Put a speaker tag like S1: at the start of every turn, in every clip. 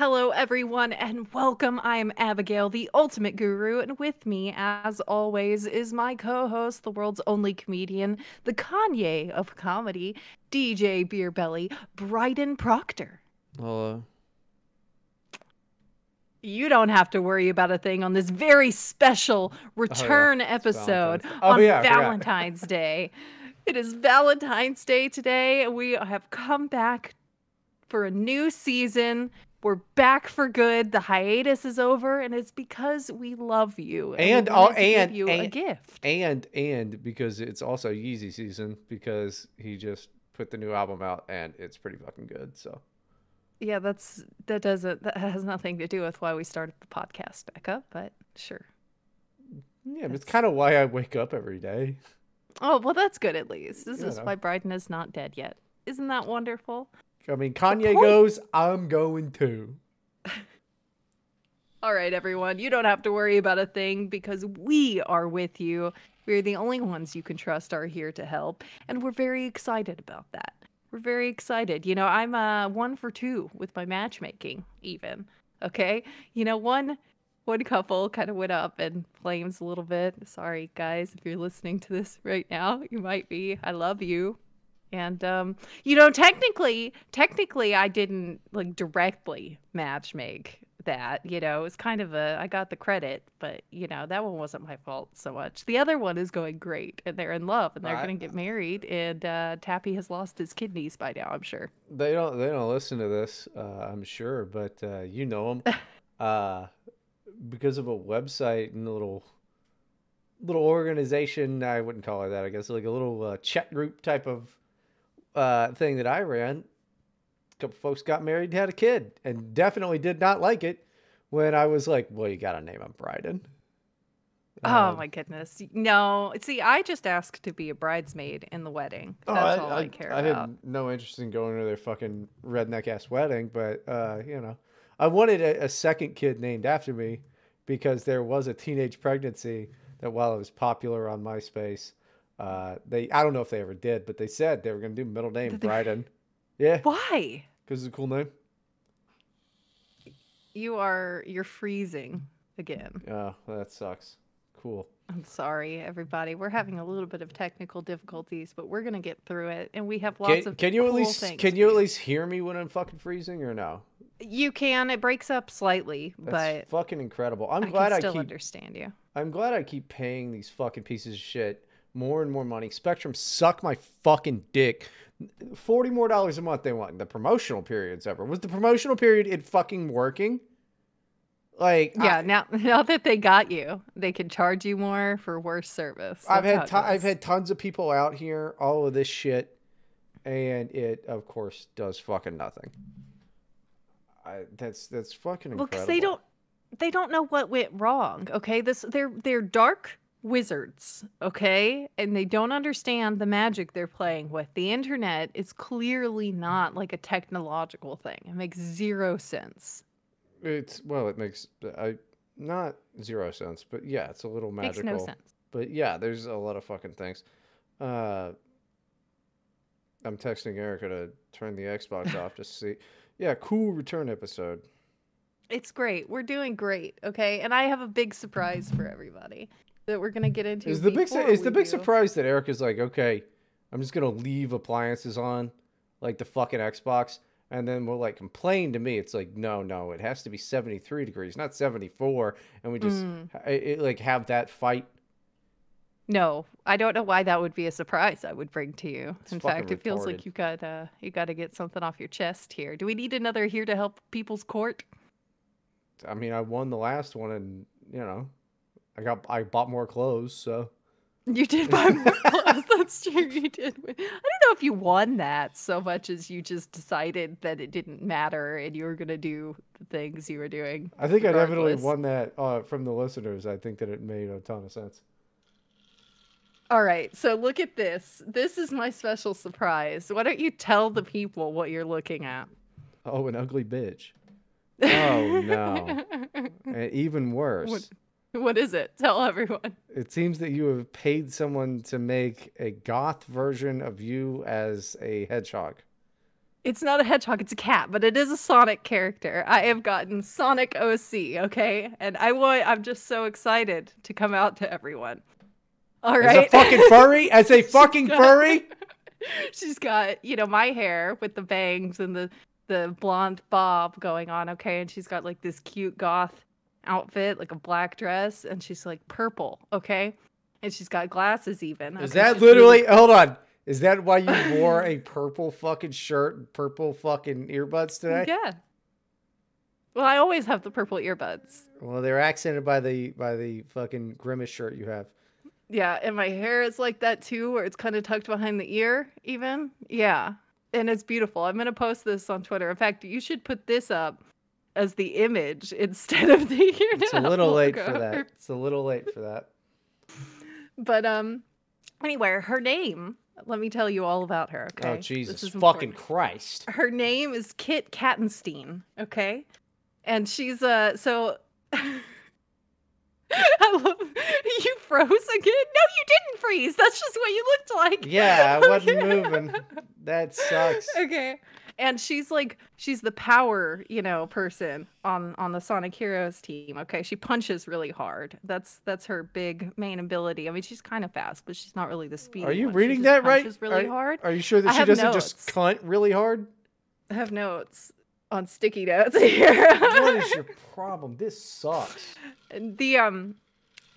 S1: Hello, everyone, and welcome. I am Abigail, the ultimate guru, and with me, as always, is my co host, the world's only comedian, the Kanye of comedy, DJ Beerbelly, Bryden Proctor.
S2: Hello.
S1: You don't have to worry about a thing on this very special oh, return episode
S2: Valentine's- oh,
S1: on
S2: yeah,
S1: Valentine's Day. It is Valentine's Day today. and We have come back for a new season. We're back for good. The hiatus is over, and it's because we love you.
S2: And- oh,
S1: give
S2: and-
S1: you a gift.
S2: And and because it's also Yeezy season because he just put the new album out and it's pretty fucking good. So
S1: Yeah, that's that doesn't that has nothing to do with why we started the podcast back up, but sure.
S2: yeah, but it's kind of why I wake up every day.
S1: Oh well, that's good at least. This
S2: You
S1: is
S2: know.
S1: why Bryden is not dead yet. Isn't that wonderful?
S2: I mean, Kanye goes, I'm going too.
S1: All right, everyone, you don't have to worry about a thing because we are with you. We're the only ones you can trust are here to help, and we're very excited about that. We're very excited. You know, I'm uh one for two with my matchmaking, even. Okay, you know, one one couple kind of went up in flames a little bit. Sorry, guys, if you're listening to this right now, you might be. I love you. And um, you know, technically, technically, I didn't like directly match make that. You know, it was kind of a I got the credit, but you know, that one wasn't my fault so much. The other one is going great, and they're in love, and they're gonna get married. And uh, Tappy has lost his kidneys by now, I'm sure.
S2: They don't they don't listen to this, uh, I'm sure, but uh, you know them uh, because of a website and a little little organization. I wouldn't call it that. I guess like a little uh, chat group type of uh, thing that I ran. A couple folks got married, and had a kid, and definitely did not like it when I was like, "Well, you got to name him Bryden."
S1: oh
S2: Um,
S1: my goodness, no. See, I just asked to be a bridesmaid in the wedding.
S2: Oh,
S1: That's all I, care
S2: I
S1: about.
S2: had no interest in going to their fucking redneck ass wedding, but uh, you know, I wanted a, a second kid named after me because there was a teenage pregnancy that while it was popular on MySpace, uh, they I don't know if they ever did, but they said they were gonna do middle name
S1: Did they-
S2: Bryden. Yeah,
S1: Why?
S2: because it's a cool name.
S1: You are you're freezing again.
S2: Oh, that sucks. Cool.
S1: I'm sorry, everybody. We're having a little bit of technical difficulties, but we're gonna get through it, and we have lots
S2: Can,
S1: of.
S2: can you at
S1: cool
S2: least
S1: things
S2: can
S1: for
S2: you at least hear me when I'm fucking freezing or no?
S1: You can. It breaks up slightly,
S2: That's
S1: but
S2: fucking incredible. I'm
S1: I
S2: glad
S1: can
S2: I
S1: still
S2: keep
S1: understand you.
S2: I'm glad I keep paying these fucking pieces of shit more and more money. Spectrum suck my fucking dick. Forty more dollars a month they want. The promotional period's over. Was the promotional period it fucking working? Like
S1: Yeah.
S2: I,
S1: now, now that they got you, they can charge you more for worse service.
S2: I've had
S1: how
S2: to-
S1: it
S2: I've had tons of people out here, all of this shit, and it of course does fucking nothing. I, that's that's fucking
S1: Well, because they don't they don't know what went wrong. Okay, this they're they're dark wizards. Okay, and they don't understand the magic they're playing with. The internet is clearly not like a technological thing. It makes zero sense.
S2: It's well, it makes I not zero sense, but yeah, it's a little magical.
S1: Makes no sense.
S2: But yeah, there's a lot of fucking things. Uh, I'm texting Erica to turn the Xbox off to see. Yeah, cool return episode.
S1: It's great. We're doing great. Okay, and I have a big surprise for everybody that we're gonna get into.
S2: Is the big is the big
S1: do.
S2: surprise that Erica's like, okay, I'm just gonna leave appliances on, like the fucking Xbox, and then will like complain to me. It's like, no, no, it has to be 73 degrees, not 74, and we just
S1: Mm.
S2: it, it, like have that fight.
S1: No, I don't know why that would be a surprise I would bring to you.
S2: It's
S1: In fact, it feels like you got uh you got to get something off your chest here. Do we need another here to help people's court?
S2: I mean, I won the last one, and you know, I got I bought more clothes, so.
S1: You did buy more clothes. That's true. You did. win. I don't know if you won that so much as you just decided that it didn't matter and you were gonna do the things you were doing.
S2: I think I definitely won that uh, from the listeners. I think that it made a ton of sense.
S1: All right, so look at this. This is my special surprise. Why don't you tell the people what you're looking at?
S2: Oh, an ugly bitch. Oh, no. And even worse,
S1: What- what is it? Tell everyone.
S2: it seems that you have paid someone to make a goth version of you as a hedgehog.
S1: It's not a hedgehog, it's a cat, but it is a Sonic character. I have gotten Sonic OC, okay? And I want I'm just so excited to come out to everyone. All right.
S2: As a fucking furry? As a fucking
S1: got-
S2: furry?
S1: She's got, you know, my hair with the bangs and the the blonde bob going on, okay? And she's got like this cute goth outfit, like a black dress, and she's like purple, okay? And she's got glasses even.
S2: Is that
S1: really
S2: literally hold on. Is that why you wore a purple fucking shirt and purple fucking earbuds today?
S1: Yeah. Well, I always have the purple earbuds.
S2: Well, they're accented by the by the fucking grimace shirt you have.
S1: Yeah, and my hair is like that too, where it's kind of tucked behind the ear, even. Yeah, and it's beautiful. I'm gonna post this on Twitter. In fact, you should put this up as the image instead of the ear.
S2: It's a little late for that. It's a little late for that.
S1: But um, anyway, her name. Let me tell you all about her. Okay.
S2: Oh
S1: This
S2: Jesus
S1: is
S2: fucking
S1: important.
S2: Christ.
S1: her name is Kit Kattenstein, okay? And she's uh so I love you froze again. No, you didn't freeze. That's just what you looked like.
S2: Yeah, I wasn't moving. That sucks.
S1: okay. And she's like she's the power, you know, person on on the Sonic Heroes team. Okay. She punches really hard. That's that's her big main ability. I mean, she's kind of fast, but she's not really the speed.
S2: Are you reading that right?
S1: Really
S2: are,
S1: hard.
S2: Are you sure that
S1: I
S2: she doesn't just
S1: notes.
S2: cunt really hard?
S1: I have notes on sticky notes here.
S2: What is your problem? This sucks.
S1: the um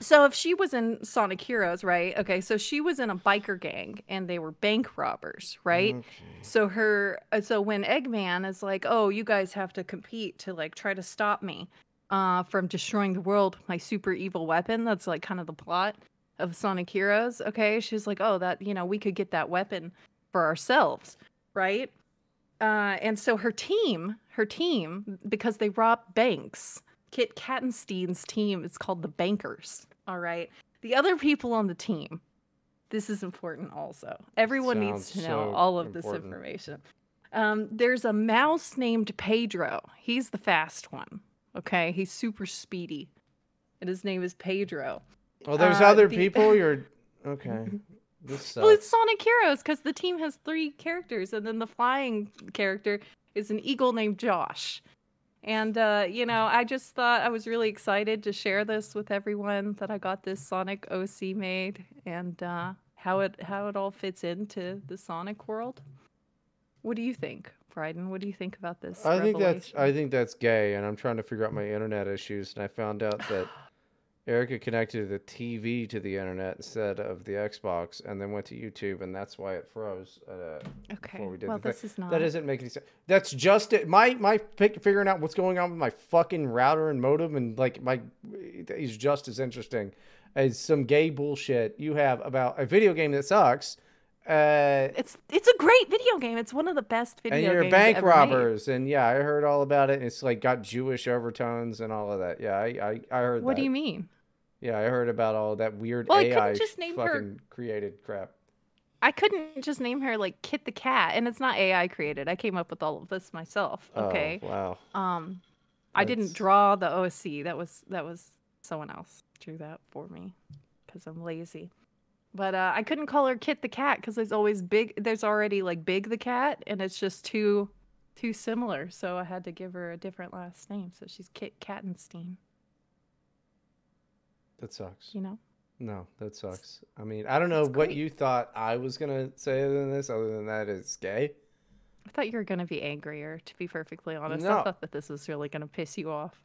S1: so if she was in Sonic Heroes, right? Okay, so she was in a biker gang and they were bank robbers, right?
S2: Okay.
S1: So her uh, so when Eggman is like, "Oh, you guys have to compete to like try to stop me uh from destroying the world with my super evil weapon." That's like kind of the plot of Sonic Heroes. Okay, she's like, "Oh, that, you know, we could get that weapon for ourselves." Right? Uh and so her team, her team because they rob banks. Kit Kattenstein's team is called the Bankers. All right. The other people on the team. This is important also. Everyone needs to
S2: Sounds
S1: know
S2: so
S1: all of this information. Um, there's a mouse named Pedro. He's the fast one. Okay. He's super speedy. And his name is Pedro.
S2: Well, there's
S1: Uh,
S2: other
S1: the-
S2: people. You're okay. This
S1: Well, it's. Sonic Heroes because the team has three characters, and then the flying character is an eagle named Josh. And uh, you know, I just thought I was really excited to share this with everyone that I got this Sonic OC made and uh, how it how it all fits into the Sonic world. What do you think, Bryden? What do you think about this?
S2: I think that's? I think that's gay, and I'm trying to figure out my internet issues, and I found out that Erica connected the TV to the internet instead of the Xbox, and then went to YouTube, and that's why it froze. Uh,
S1: okay.
S2: before we did
S1: well,
S2: the thing.
S1: this is not.
S2: that doesn't make any sense. That's just it. My my pic- figuring out what's going on with my fucking router and modem, and like my is just as interesting as some gay bullshit you have about a video game that sucks. Uh,
S1: It's it's a great video game. It's one of the best video
S2: and you're bank
S1: ever made.
S2: robbers, and yeah, I heard all about it. It's like got Jewish overtones and all of that. Yeah, I I, I heard.
S1: What
S2: that.
S1: do you mean?
S2: Yeah, I heard about all that weird
S1: Well, I couldn't just name her-
S2: created crap.
S1: I couldn't just name her like Kit the cat, and it's not AI created. I came up with all of this myself. Okay.
S2: Oh, wow.
S1: Um, I didn't draw the OC. That was that was someone else drew that for me because I'm lazy. But uh, I couldn't call her Kit the cat because there's always big. There's already like Big the cat, and it's just too too similar. So I had to give her a different last name. So she's Kit Kattenstein.
S2: That sucks.
S1: You know.
S2: No, that sucks. I mean, I don't know
S1: That's
S2: what
S1: great.
S2: you thought I was gonna say other than this. Other than that, it's gay.
S1: I thought you were gonna be angrier. To be perfectly honest,
S2: No.
S1: I thought that this was really gonna piss you off.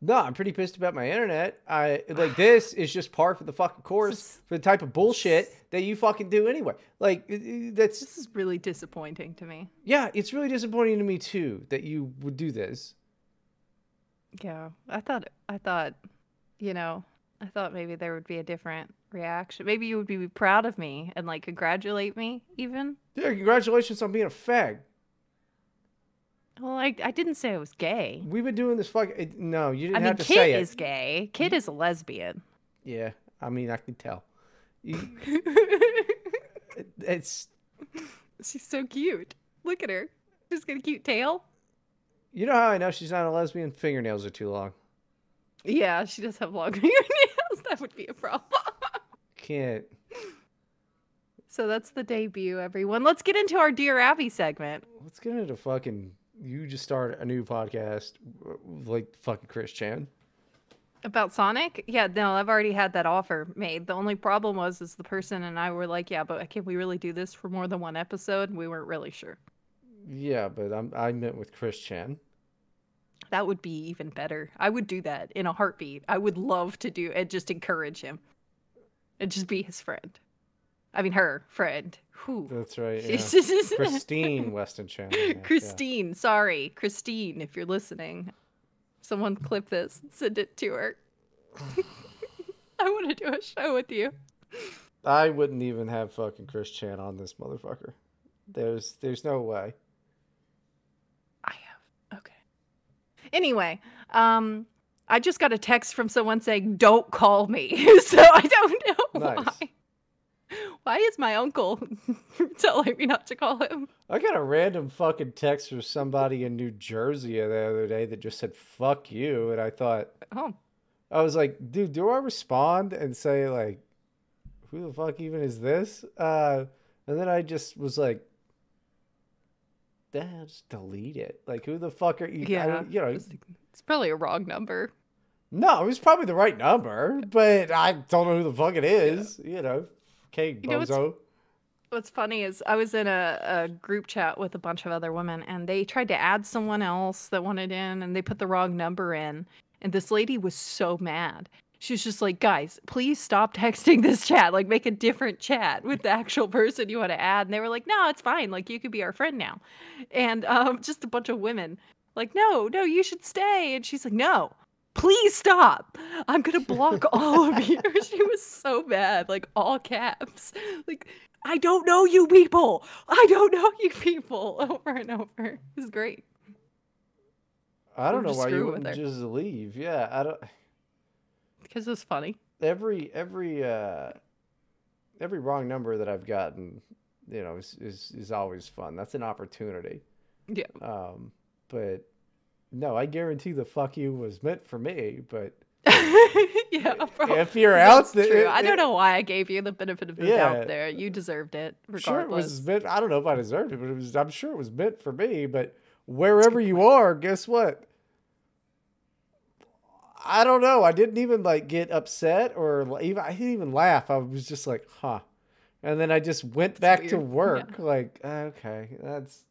S2: No, I'm pretty pissed about my internet. I like this is just par for the fucking course for the type of bullshit that you fucking do anyway. Like that's
S1: This is really disappointing to me.
S2: yeah, it's really disappointing to me too that you would do this.
S1: Yeah, I thought I thought, you know, I thought maybe there would be a different reaction. Maybe you would be proud of me and like congratulate me even.
S2: Yeah, congratulations on being a fag.
S1: Well, I I didn't say I was gay.
S2: We've been doing this. It, no, you didn't
S1: I mean,
S2: have to
S1: Kit
S2: say
S1: is gay. Kit is a lesbian.
S2: Yeah, I mean, I can tell. You- it's
S1: She's so cute. Look at her. She's got a cute tail.
S2: you know how I know she's not a lesbian. Fingernails are too long.
S1: Yeah, she does have long fingernails. That would be a problem.
S2: Can't.
S1: So that's the debut, everyone. Let's get into our Dear Abby segment.
S2: Let's get into fucking. You just start a new podcast like fucking Chris Chan.
S1: About Sonic? Yeah, no, I've already had that offer made. The only problem was is the person and I were like, yeah, but can we really do this for more than one episode? We weren't really sure.
S2: Yeah, but I'm I meant with Chris Chan.
S1: That would be even better. I would do that in a heartbeat. I would love to do and just encourage him. And just be his friend. I mean her friend. Who?
S2: That's right. Yeah. Christine Weston Chan.
S1: Christine, yeah. sorry. Christine, if you're listening. Someone clip this and send it to her. I want to do a show with you.
S2: I wouldn't even have fucking Chris Chan on this motherfucker. There's there's no way.
S1: I have. Okay. Anyway, um I just got a text from someone saying don't call me. so I don't know nice. why. Why is my uncle telling me not to call him?
S2: I got a random fucking text from somebody in New Jersey the other day that just said "fuck you," and I thought,
S1: oh,
S2: I was like, dude, do I respond and say like, who the fuck even is this? Uh, and then I just was like, then just delete it. Like, who the fuck are you?
S1: Yeah,
S2: you know,
S1: it's probably a wrong number.
S2: No, it was probably the right number, but I don't know who the fuck it is. Yeah. You know. Okay, you know.
S1: What's, what's, funny is I was in a, a group chat with a bunch of other women, and they tried to add someone else that wanted in, and they put the wrong number in. And this lady was so mad. She was just like, guys, please stop texting this chat. Like, make a different chat with the actual person you want to add. And they were like, no, it's fine. Like, you could be our friend now. And um, just a bunch of women, like, no, no, you should stay. And she's like, no, please stop. I'm going to block all of you. she was so mad, like all caps. Like, I don't know you people. I don't know you people over and over. It's great.
S2: I don't know why you wouldn't just leave. Yeah, I don't.
S1: Because it's funny.
S2: Every every uh every wrong number that I've gotten, you know, is is, is always fun. That's an opportunity.
S1: Yeah.
S2: Um, but no, I guarantee the fuck you was meant for me, but
S1: yeah,
S2: if you're out there,
S1: I don't know why I gave you the benefit of the yeah, doubt there. You deserved it, regardless. Sure, it
S2: was meant. I don't know if I deserved it, but it was. I'm sure it was meant for me. But wherever you are, guess what? I don't know. I didn't even like get upset or even. I didn't even laugh. I was just like, huh. And then I just went back to work. Yeah. Like, okay, that's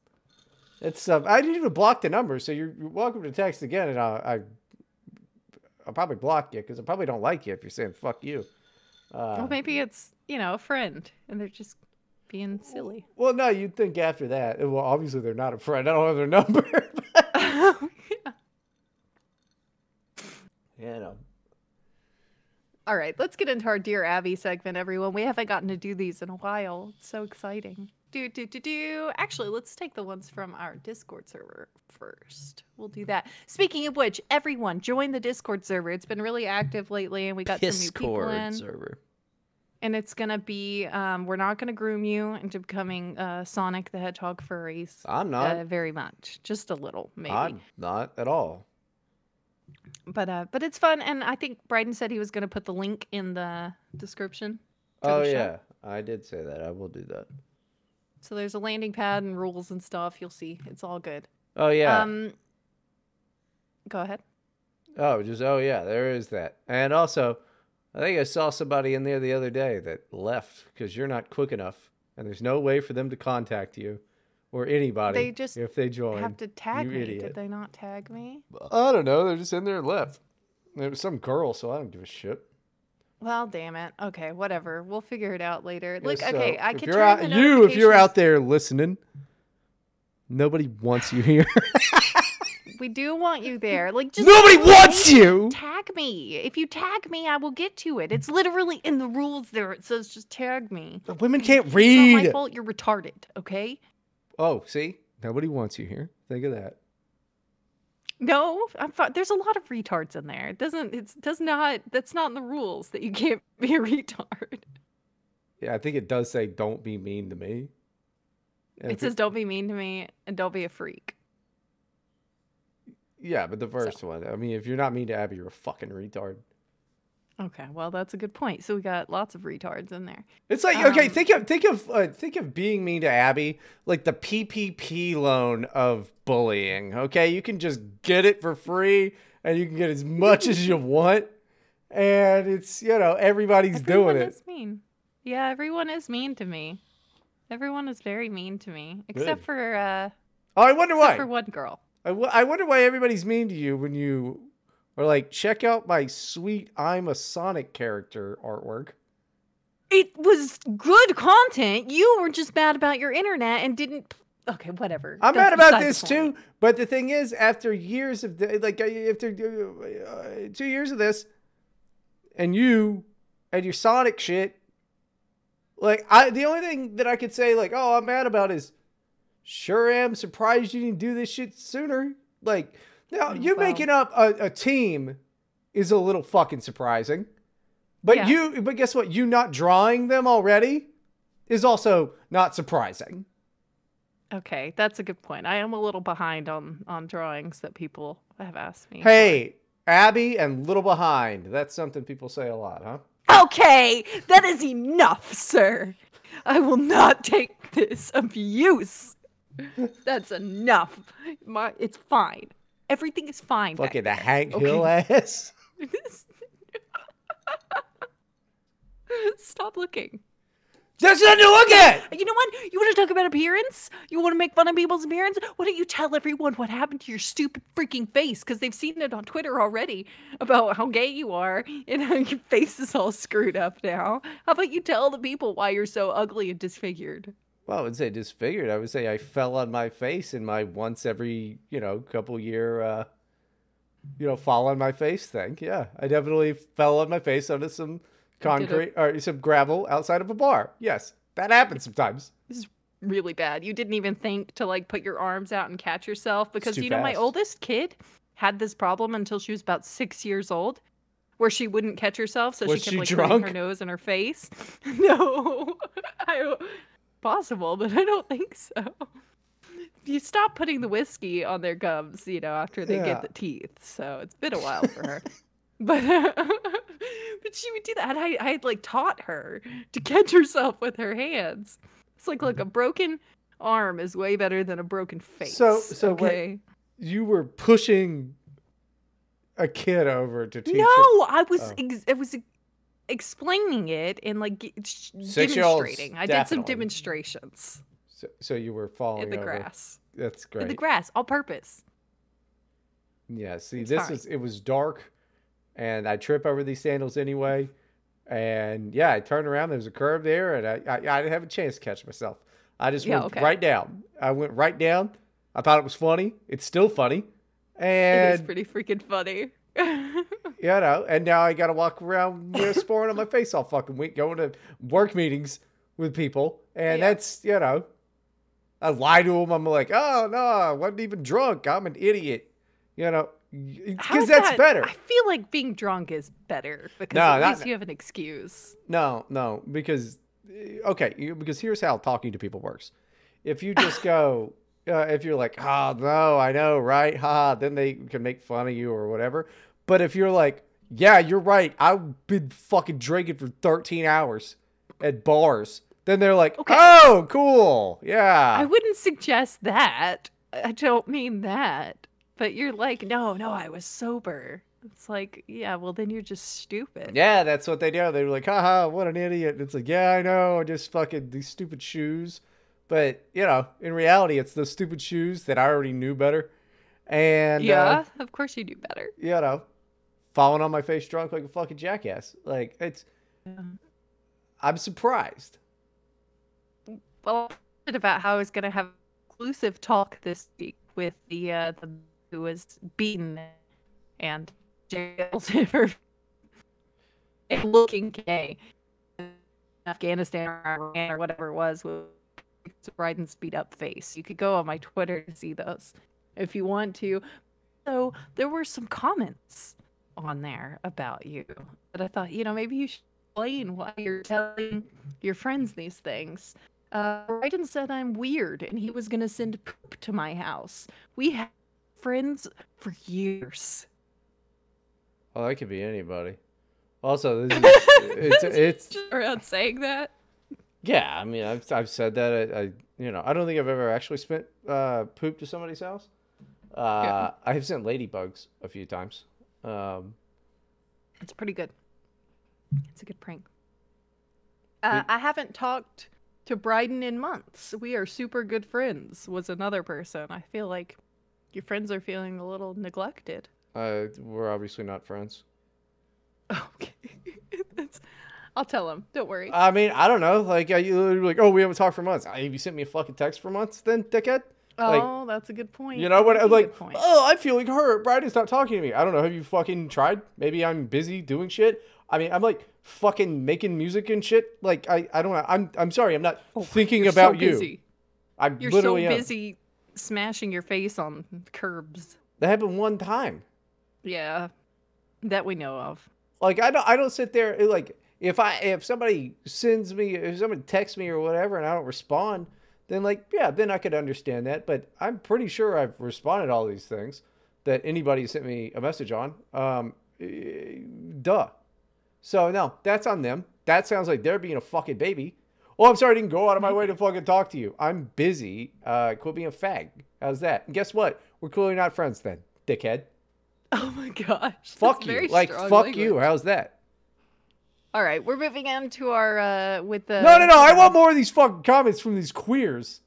S2: it's um, I didn't even block the number, so you're, you're welcome to text again, and I'll, I, I'll probably block you because I probably don't like you if you're saying "fuck you."
S1: Uh, well, maybe it's you know a friend, and they're just being silly.
S2: Well, no, you'd think after that. Well, obviously they're not a friend. I don't have their number. yeah. You know.
S1: All right, let's get into our Dear Abby segment, everyone. We haven't gotten to do these in a while. It's so exciting. Do, do, do, do. Actually, let's take the ones from our Discord server first. We'll do that. Speaking of which, everyone join the Discord server. It's been really active lately, and we got Discord some new people in. server. And it's gonna be. Um, we're not gonna groom you into becoming uh, Sonic the Hedgehog furries.
S2: I'm not
S1: uh, very much, just a little, maybe.
S2: I'm not at all.
S1: But uh, but it's fun, and I think Bryden said he was gonna put the link in the description.
S2: Oh the yeah, I did say that. I will do that.
S1: So there's a landing pad and rules and stuff. You'll see. It's all good.
S2: Oh yeah.
S1: Um Go ahead.
S2: Oh, just oh yeah, there is that. And also, I think I saw somebody in there the other day that left because you're not quick enough, and there's no way for them to contact you or anybody.
S1: They just
S2: if they join.
S1: Have to tag me. Idiot. Did they not tag me?
S2: I don't know. They're just in there and left. It was some girl, so I don't give a shit.
S1: Well, damn it. Okay, whatever. We'll figure it out later. Like, so okay, I can turn
S2: out,
S1: the
S2: you if you're out there listening. Nobody wants you here.
S1: we do want you there. Like, just
S2: nobody wants you.
S1: Tag me. If you tag me, I will get to it. It's literally in the rules there. It says just tag me.
S2: The women can't read.
S1: It's not my fault. You're retarded. Okay.
S2: Oh, see, nobody wants you here. Think of that.
S1: No, I'm fine. There's a lot of retards in there. It doesn't. It does not. That's not in the rules that you can't be a retard.
S2: Yeah, I think it does say don't be mean to me.
S1: And it says don't be mean to me and don't be a freak.
S2: Yeah, but the first so. one. I mean, if you're not mean to Abby, you're a fucking retard.
S1: Okay, well that's a good point. So we got lots of retards in there.
S2: It's like okay,
S1: Um,
S2: think of think of uh, think of being mean to Abby like the PPP loan of bullying. Okay, you can just get it for free, and you can get as much as you want, and it's you know everybody's
S1: Everyone
S2: doing it.
S1: is mean. Yeah, everyone is mean to me. Everyone is very mean to me, except
S2: Good.
S1: for uh,
S2: Oh, I wonder why.
S1: for one girl.
S2: I, w- I wonder why everybody's mean to you when you are like, check out my sweet I'm a Sonic character artwork.
S1: It was good content. You were just mad about your internet and didn't. Okay, whatever.
S2: I'm
S1: That's
S2: mad about this too, but the thing is, after years of the, like, uh, after uh, two years of this, and you and your Sonic shit, like, I the only thing that I could say, like, oh, I'm mad about is, sure am surprised you didn't do this shit sooner. Like, now
S1: Mm,
S2: you
S1: well-
S2: making up a, a team is a little fucking surprising, but
S1: Yeah.
S2: you, but guess what? You not drawing them already is also not surprising.
S1: Okay, that's a good point. I am a little behind on on drawings that people have asked me.
S2: Hey, Abby and Little Behind. That's something people say a lot, huh?
S1: Okay, that is enough, sir. I will not take this abuse. That's enough. My, it's fine. Everything is fine.
S2: Fucking the Hank
S1: okay?
S2: Hill ass.
S1: Stop looking.
S2: There's nothing to look at.
S1: You know what? You want to talk about appearance? You want to make fun of people's appearance? Why don't you tell everyone what happened to your stupid freaking face? Because they've seen it on Twitter already about how gay you are and how your face is all screwed up now. How about you tell the people why you're so ugly and disfigured?
S2: Well, I would say disfigured. I would say I fell on my face in my once every, you know, couple year, uh, you know, fall on my face thing. Yeah, I definitely fell on my face onto some concrete or some gravel outside of a bar. Yes, that happens sometimes.
S1: This is really bad. You didn't even think to like put your arms out and catch yourself because you know my oldest kid had this problem until she was about six years old, where she wouldn't catch herself, so
S2: Was
S1: she kept
S2: she
S1: like hurting her nose and her face. no, I possible, but I don't think so. You stop putting the whiskey on their gums, you know, after they
S2: Yeah.
S1: get the teeth. So it's been a while for her. But but she would do that. And I I had like taught her to catch herself with her hands. It's like look, a mm-hmm. broken arm is way better than a broken face.
S2: So- so wait,
S1: okay.
S2: You were pushing a kid over to teach
S1: No,
S2: her.
S1: I was
S2: Oh.
S1: ex- I was explaining it and like sh- demonstrating. I did some demonstrations
S2: So, so you were falling
S1: in the
S2: over.
S1: grass.
S2: That's great.
S1: In the grass, all purpose.
S2: Yeah, see,
S1: It's
S2: this
S1: fine.
S2: was it was dark, and I trip over these sandals anyway, and yeah, I turned around. There was a curve there, and I I, I didn't have a chance to catch myself. I just
S1: Yeah,
S2: went
S1: okay.
S2: right down. I went right down. I thought it was funny. It's still funny, And
S1: it is
S2: and
S1: pretty freaking funny.
S2: you know, and now I got to walk around you know, on my face all fucking week, going to work meetings with people, and
S1: Yeah.
S2: that's you know, I lie to them. I'm like, oh no, I wasn't even drunk. I'm an idiot, you know, because that's
S1: that-
S2: better.
S1: I feel like being drunk is better because
S2: No,
S1: at
S2: not-
S1: least you have an excuse.
S2: No, no, because okay, because here's how talking to people works. If you just go, uh, if you're like, oh no, I know, right? Ha, then they can make fun of you or whatever. But if you're like, yeah, you're right, I've been fucking drinking for 13 hours at bars, then they're like,
S1: Okay.
S2: oh, cool, yeah,
S1: I wouldn't suggest that. I don't mean that. But you're like, no, no, I was sober. It's like, yeah, well, then you're just stupid.
S2: yeah, that's what they do. They're like, haha, what an idiot. It's like, yeah, I know, just fucking these stupid shoes. But you know, in reality, it's those stupid shoes that I already knew better. And uh,
S1: yeah, of course you do better.
S2: you know, falling on my face drunk like a fucking jackass. Like it's, I'm surprised.
S1: Well, about how I was gonna have exclusive talk this week with the uh the who was beaten and jailed for looking gay. in Afghanistan or Iran or whatever it was with Bryden's beat up face. You could go on my Twitter to see those if you want to. So there were some comments on there about you. But I thought, you know, maybe you should explain why you're telling your friends these things. Uh, Bryden said I'm weird and he was going to send poop to my house. We have friends for years.
S2: Well, that could be anybody. Also, this is it's it's
S1: Just around saying that.
S2: yeah. I mean, I've I've said that. I, I you know I don't think I've ever actually spent uh, poop to somebody's house. Uh, I have sent ladybugs a few times. Um,
S1: It's pretty good. It's a good prank. Uh, I haven't talked to Bryden in months. We are super good friends. Was another person. I feel like your friends are feeling a little neglected.
S2: uh, we're obviously not friends.
S1: Okay, That's- I'll tell him. Don't worry.
S2: I mean, I don't know. Like, you like, oh, we haven't talked for months. Have you sent me a fucking text for months? Then, dickhead. Like,
S1: oh, that's a good point.
S2: You know what? I'm like, oh, I'm feeling hurt. Bryden's not talking to me. I don't know. Have you fucking tried? Maybe I'm busy doing shit. I mean, I'm like fucking making music and shit. Like, I, I don't know. I'm, I'm sorry. I'm not oh, thinking
S1: Oh, You're
S2: about
S1: so
S2: you.
S1: busy.
S2: I'm
S1: You're so
S2: literally am.
S1: busy smashing your face on curbs.
S2: That happened one time.
S1: Yeah, that we know of.
S2: Like, I don't, I don't sit there like if I, if somebody sends me, if somebody texts me or whatever, and I don't respond, then like, yeah, then I could understand that. But I'm pretty sure I've responded to all these things that anybody sent me a message on. Um, eh, duh. So no, that's on them. That sounds like they're being a fucking baby. Oh, I'm sorry, I didn't go out of my way to fucking talk to you. I'm busy. Uh, quit being a fag. How's that? And guess what? We're clearly not friends then, dickhead.
S1: Oh my gosh.
S2: Fuck you. Like, fuck
S1: language.
S2: you. How's that?
S1: All right, we're moving on to our uh with the
S2: No, no, no. I want more of these fucking comments from these queers.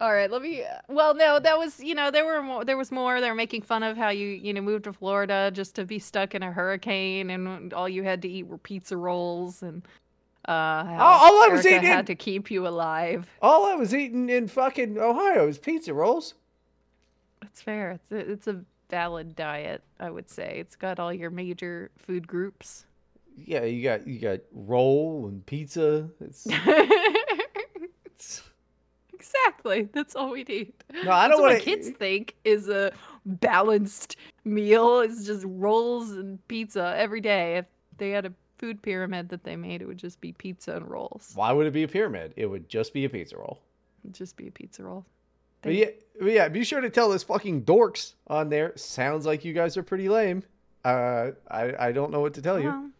S1: All right, let me. Well, no, that was you know there were more. There was more. They were making fun of how you you know moved to Florida just to be stuck in a hurricane and all you had to eat were pizza rolls and uh
S2: All- all I was eating-
S1: had to keep you alive.
S2: All I was eating in fucking Ohio was pizza rolls.
S1: That's fair. It's a, it's a valid diet, I would say. It's got all your major food groups.
S2: Yeah, you got you got roll and pizza. It's, it's
S1: exactly. That's all we need.
S2: No, I
S1: That's
S2: don't
S1: what
S2: wanna-
S1: kids think is a balanced meal. is just rolls and pizza every day. If they had a food pyramid that they made, it would just be pizza and rolls.
S2: why would it be a pyramid? It would just be a pizza roll.
S1: It'd just be a pizza roll.
S2: But yeah, but yeah, be sure to tell those fucking dorks on there. Sounds like you guys are pretty lame. Uh, I I don't know what to tell you.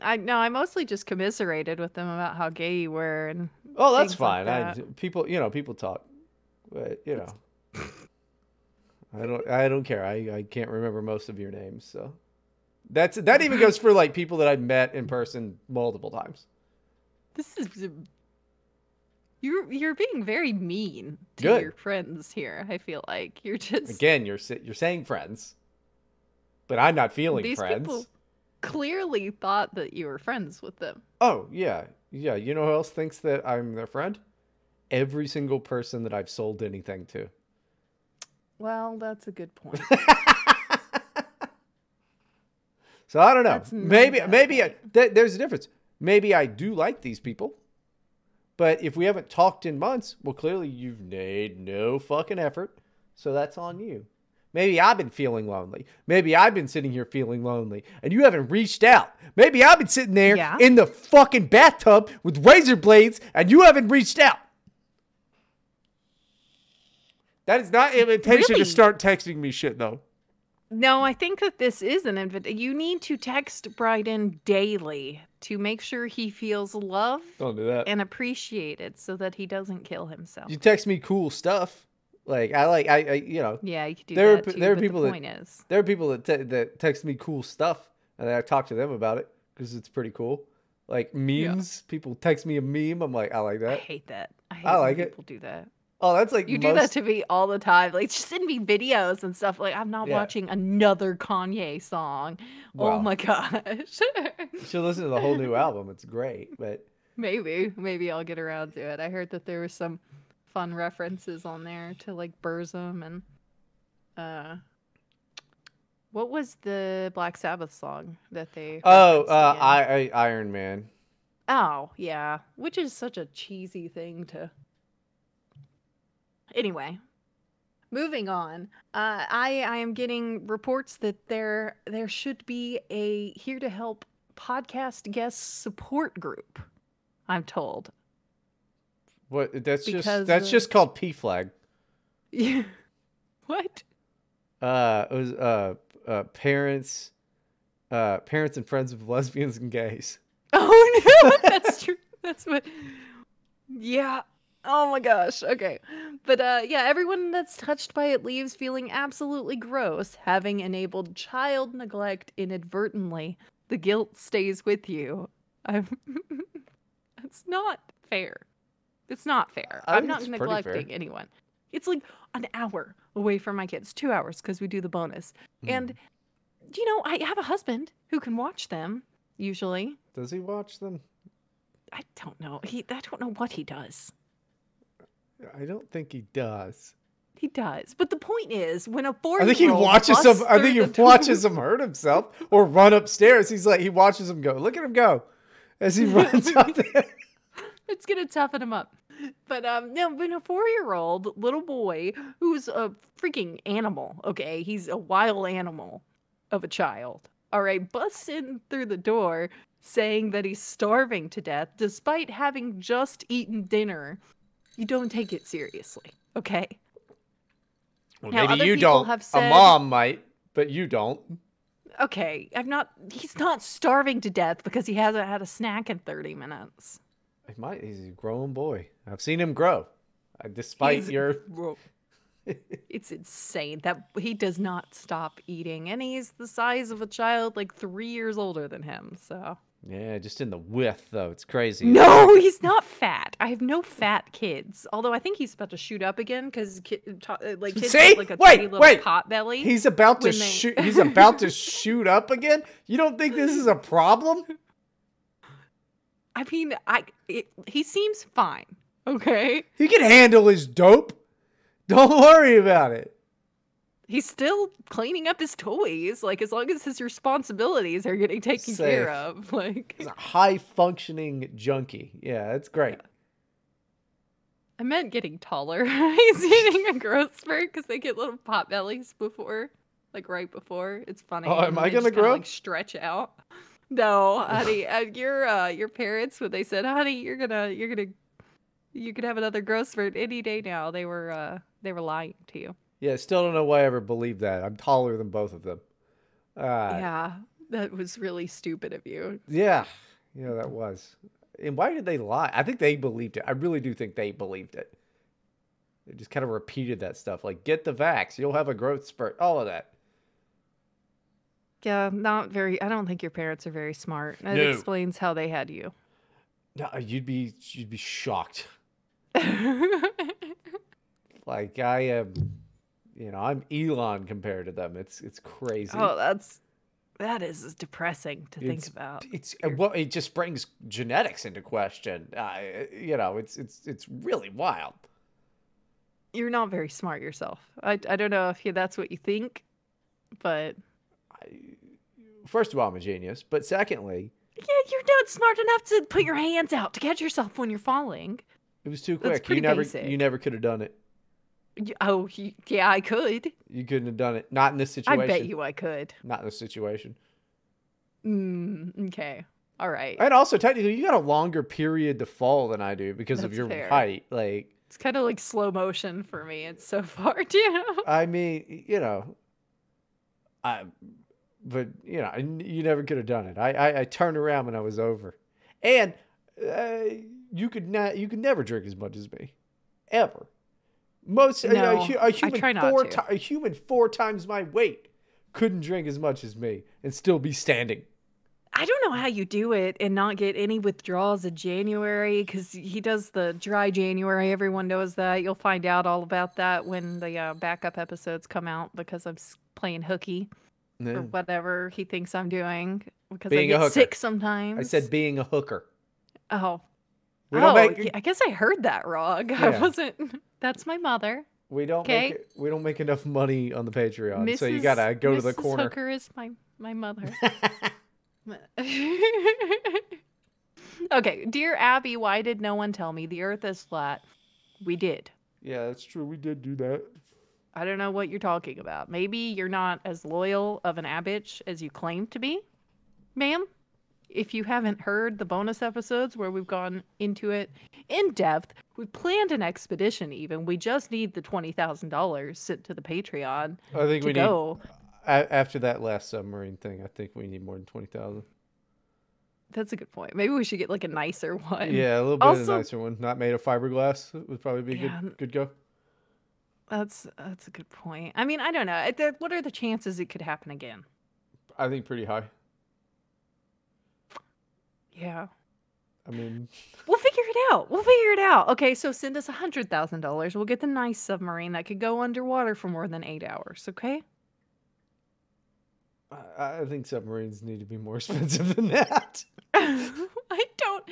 S1: I no, I mostly just commiserated with them about how gay you were and
S2: Oh, that's
S1: things like
S2: fine. I people, you know, people talk, but you know, I don't, I don't care. I, I can't remember most of your names, so that's that even goes for like people that I've met in person multiple times.
S1: this is uh, you're you're being very mean to
S2: Good.
S1: your friends here. I feel like you're just
S2: Again, you're you're saying friends, but I'm not feeling
S1: these
S2: friends.
S1: people clearly thought that you were friends with them.
S2: Oh yeah, yeah. You know who else thinks that I'm their friend? Every single person that I've sold anything to.
S1: Well, that's a good point.
S2: So I don't know.
S1: That's
S2: maybe maybe I, th- there's a difference. Maybe I do like these people, but if we haven't talked in months, well, clearly you've made no fucking effort. So that's on you. Maybe I've been feeling lonely. Maybe I've been sitting here feeling lonely, and you haven't reached out. Maybe I've been sitting there
S1: Yeah.
S2: in the fucking bathtub with razor blades, and you haven't reached out. That is not an invitation
S1: Really?
S2: to start texting me shit, though.
S1: No, I think that this is an invitation. You need to text Bryden daily to make sure he feels loved
S2: do
S1: and appreciated so that he doesn't kill himself.
S2: You text me cool stuff. Like I like I, I you know
S1: yeah, you could do
S2: There are
S1: that
S2: pe-
S1: too,
S2: there are people
S1: the
S2: that-
S1: point is.
S2: there are people that te- that text me cool stuff and I talk to them about it because it's pretty cool. Like memes, people text me a meme. I'm like, I like that.
S1: I hate that. I hate
S2: I like it.
S1: people do that.
S2: Oh, that's like
S1: You
S2: most,
S1: do that to me all the time. Like send me videos and stuff. Like I'm not
S2: Yeah.
S1: watching another Kanye song. oh my gosh.
S2: Should listen to the whole new album. It's great, but
S1: maybe, maybe I'll get around to it. I heard that there was some fun references on there to like Burzum and uh what was the Black Sabbath song that they
S2: oh, uh? I, I Iron Man.
S1: Oh, yeah. Which is such a cheesy thing to. Anyway, moving on. Uh, I I am getting reports that there there should be a here to help podcast guest support group. I'm told.
S2: What? That's
S1: Because,
S2: just that's just called PFLAG. Yeah.
S1: what?
S2: Uh, it was uh, uh, parents Uh, parents and friends of lesbians and gays.
S1: Oh no, that's true. That's what. Yeah. Oh my gosh. Okay. But uh yeah, everyone that's touched by it leaves feeling absolutely gross, having enabled child neglect inadvertently. The guilt stays with you. I'm that's not fair. It's not fair.
S2: I
S1: I'm not
S2: it's pretty fair.
S1: neglecting anyone. It's like an hour away from my kids, 2 hours because we do the bonus. And
S2: Mm.
S1: you know, I have a husband who can watch them usually.
S2: Does he watch them?
S1: I don't know. He I don't know what he does.
S2: I don't think he does.
S1: He does. But the point is, when a four
S2: I think he watches him. I think he watches him hurt himself or run upstairs. He's like he watches him go. Look at him go as he runs up there.
S1: It's gonna toughen him up. But um, no, when a four-year-old little boy who's a freaking animal, okay, he's a wild animal of a child. All right, busts in through the door saying that he's starving to death despite having just eaten dinner. You don't take it seriously, okay?
S2: Well,
S1: Now,
S2: maybe you don't.
S1: have
S2: A mom might, but you don't.
S1: Okay, I'm not. He's not starving to death because he hasn't had a snack in 30 minutes.
S2: He might. He's a growing boy. I've seen him grow, uh, despite
S1: He's-
S2: your.
S1: It's insane that he does not stop eating, and he's the size of a child, like three years older than him. So
S2: Yeah, just in the width though. It's crazy.
S1: no, he's not fat. I have no fat kids. Although I think he's about to shoot up again because ki- uh, like kids
S2: See?
S1: get like a
S2: Wait,
S1: tiny little
S2: wait.
S1: pot belly.
S2: He's about to
S1: they-
S2: shoot. He's about to shoot up again. You don't think this is a problem?
S1: I mean, I it, he seems fine. Okay,
S2: He can handle his dope. Don't worry about it.
S1: he's still cleaning up his toys. Like as long as his responsibilities are getting taken
S2: Safe.
S1: care of, like
S2: He's a high functioning junkie. Yeah, that's great.
S1: I meant getting taller. He's eating a growth spurt because they get little pot bellies before, like right before. It's funny.
S2: Oh, am I gonna
S1: kinda,
S2: grow?
S1: Like stretch out. No, honey, uh, your uh, your parents when they said, "Honey, you're gonna you're gonna you could have another growth spurt any day now," they were uh they were lying to you.
S2: Yeah, still don't know why I ever believed that. I'm taller than both of them. Uh,
S1: yeah, that was really stupid of you.
S2: yeah, yeah, that was. And why did they lie? I think they believed it. I really do think they believed it. They just kind of repeated that stuff, like "Get the vax, you'll have a growth spurt," all of that.
S1: Yeah, not very. I don't think your parents are very smart. That
S2: No.
S1: explains how they had you.
S2: No, you'd be you'd be shocked. Like I am, you know, I'm Elon compared to them. It's it's crazy.
S1: Oh, that's that is depressing to
S2: It's-
S1: think about.
S2: It's uh, well, it just brings genetics into question. Uh, you know, it's it's it's really wild.
S1: You're not very smart yourself. I I don't know if you, that's what you think, but
S2: I, first of all, I'm a genius, but secondly,
S1: yeah, you're not smart enough to put your hands out to catch yourself when you're falling.
S2: it was too quick. You never
S1: basic.
S2: you never could have done it.
S1: Oh, yeah, I could.
S2: You couldn't have done it. Not in this situation.
S1: I bet you I could.
S2: Not in this situation.
S1: Mm, okay. All right.
S2: And also, technically, you got a longer period to fall than I do because of your
S1: fair.
S2: height. Like,
S1: It's kind of like slow motion for me. It's so far, do you know?
S2: I mean, you know, I, but you know, you never could have done it. I, I, I turned around when I was over, and uh, you could not, you could never drink as much as me, ever. Most a- a,
S1: No,
S2: hu- human
S1: try not
S2: four
S1: to.
S2: a human four times my weight couldn't drink as much as me and still be standing.
S1: I don't know how you do it and not get any withdrawals in January because he does the dry January. Everyone knows that. You'll find out all about that when the uh, backup episodes come out because I'm playing hooky
S2: Yeah.
S1: or whatever he thinks I'm doing because
S2: Being
S1: I get sick sometimes.
S2: I said being a hooker.
S1: oh, oh,
S2: make
S1: I guess I heard that wrong.
S2: Yeah.
S1: I wasn't. That's my mother.
S2: we don't
S1: Okay.
S2: make we don't make enough money on the Patreon, so you gotta go to the corner.
S1: Hooker is my my mother. okay, dear Abby, why did no one tell me the Earth is flat? We did.
S2: yeah, that's true. We did do that.
S1: I don't know what you're talking about. Maybe you're not as loyal of an Abbitch as you claim to be, ma'am. If you haven't heard the bonus episodes where we've gone into it in depth, we've planned an expedition even. We just need the $20,000 sent to the Patreon
S2: I think we need.
S1: go.
S2: a- after that last submarine thing, I think we need more than twenty thousand.
S1: That's a good point. Maybe we should get like a nicer one.
S2: Yeah, a little bit of a nicer one, not made of fiberglass, would probably be a
S1: Yeah,
S2: good good go.
S1: That's that's a good point. I mean, I don't know. What are the chances it could happen again?
S2: I think pretty high.
S1: Yeah.
S2: I mean,
S1: We'll figure it out. We'll figure it out. Okay, so send us a hundred thousand dollars. We'll get the nice submarine that could go underwater for more than eight hours. Okay.
S2: I, I think submarines need to be more expensive than that.
S1: I don't.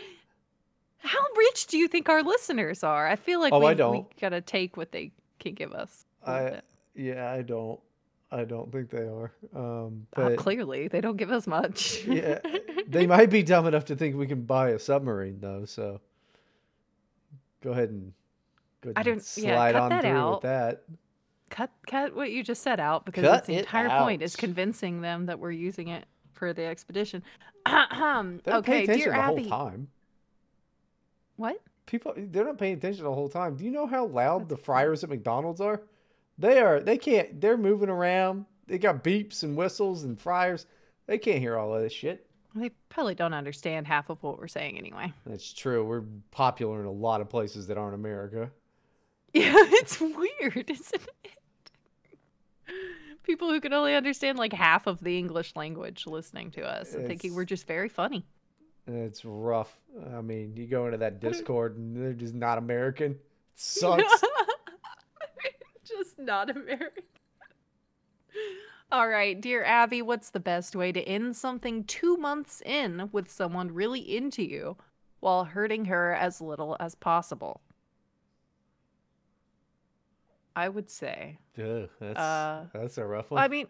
S1: How rich do you think our listeners are? I feel like
S2: Oh,
S1: we,
S2: I
S1: we
S2: don't.
S1: gotta take what they can give us.
S2: I yeah, I don't, I don't think they are. Um,
S1: Uh,
S2: but
S1: clearly, they don't give us much.
S2: yeah, they might be dumb enough to think we can buy a submarine though. So go ahead and go ahead
S1: I don't- yeah,
S2: slide
S1: cut
S2: on
S1: that
S2: through
S1: out.
S2: with that.
S1: cut cut what you just said out because
S2: Cut
S1: that's the entire point is convincing them that we're using it for the expedition. Okay, dear
S2: the whole
S1: Abby.
S2: time.
S1: What?
S2: People, they're not paying attention the whole time. Do you know how loud the fryers at McDonald's are? They are. They can't. They're moving around. They got beeps and whistles and fryers. They can't hear all of this shit.
S1: They probably don't understand half of what we're saying anyway.
S2: That's true. We're popular in a lot of places that aren't America.
S1: Yeah, it's weird, isn't it? People who can only understand like half of the English language listening to us and thinking we're just very funny.
S2: It's rough. I mean, you go into that Discord and they're just not American. It sucks.
S1: just not American. All right, dear Abby, what's the best way to end something two months in with someone really into you while hurting her as little as possible? I would say.
S2: Ugh, that's
S1: Uh,
S2: that's a rough one.
S1: I mean,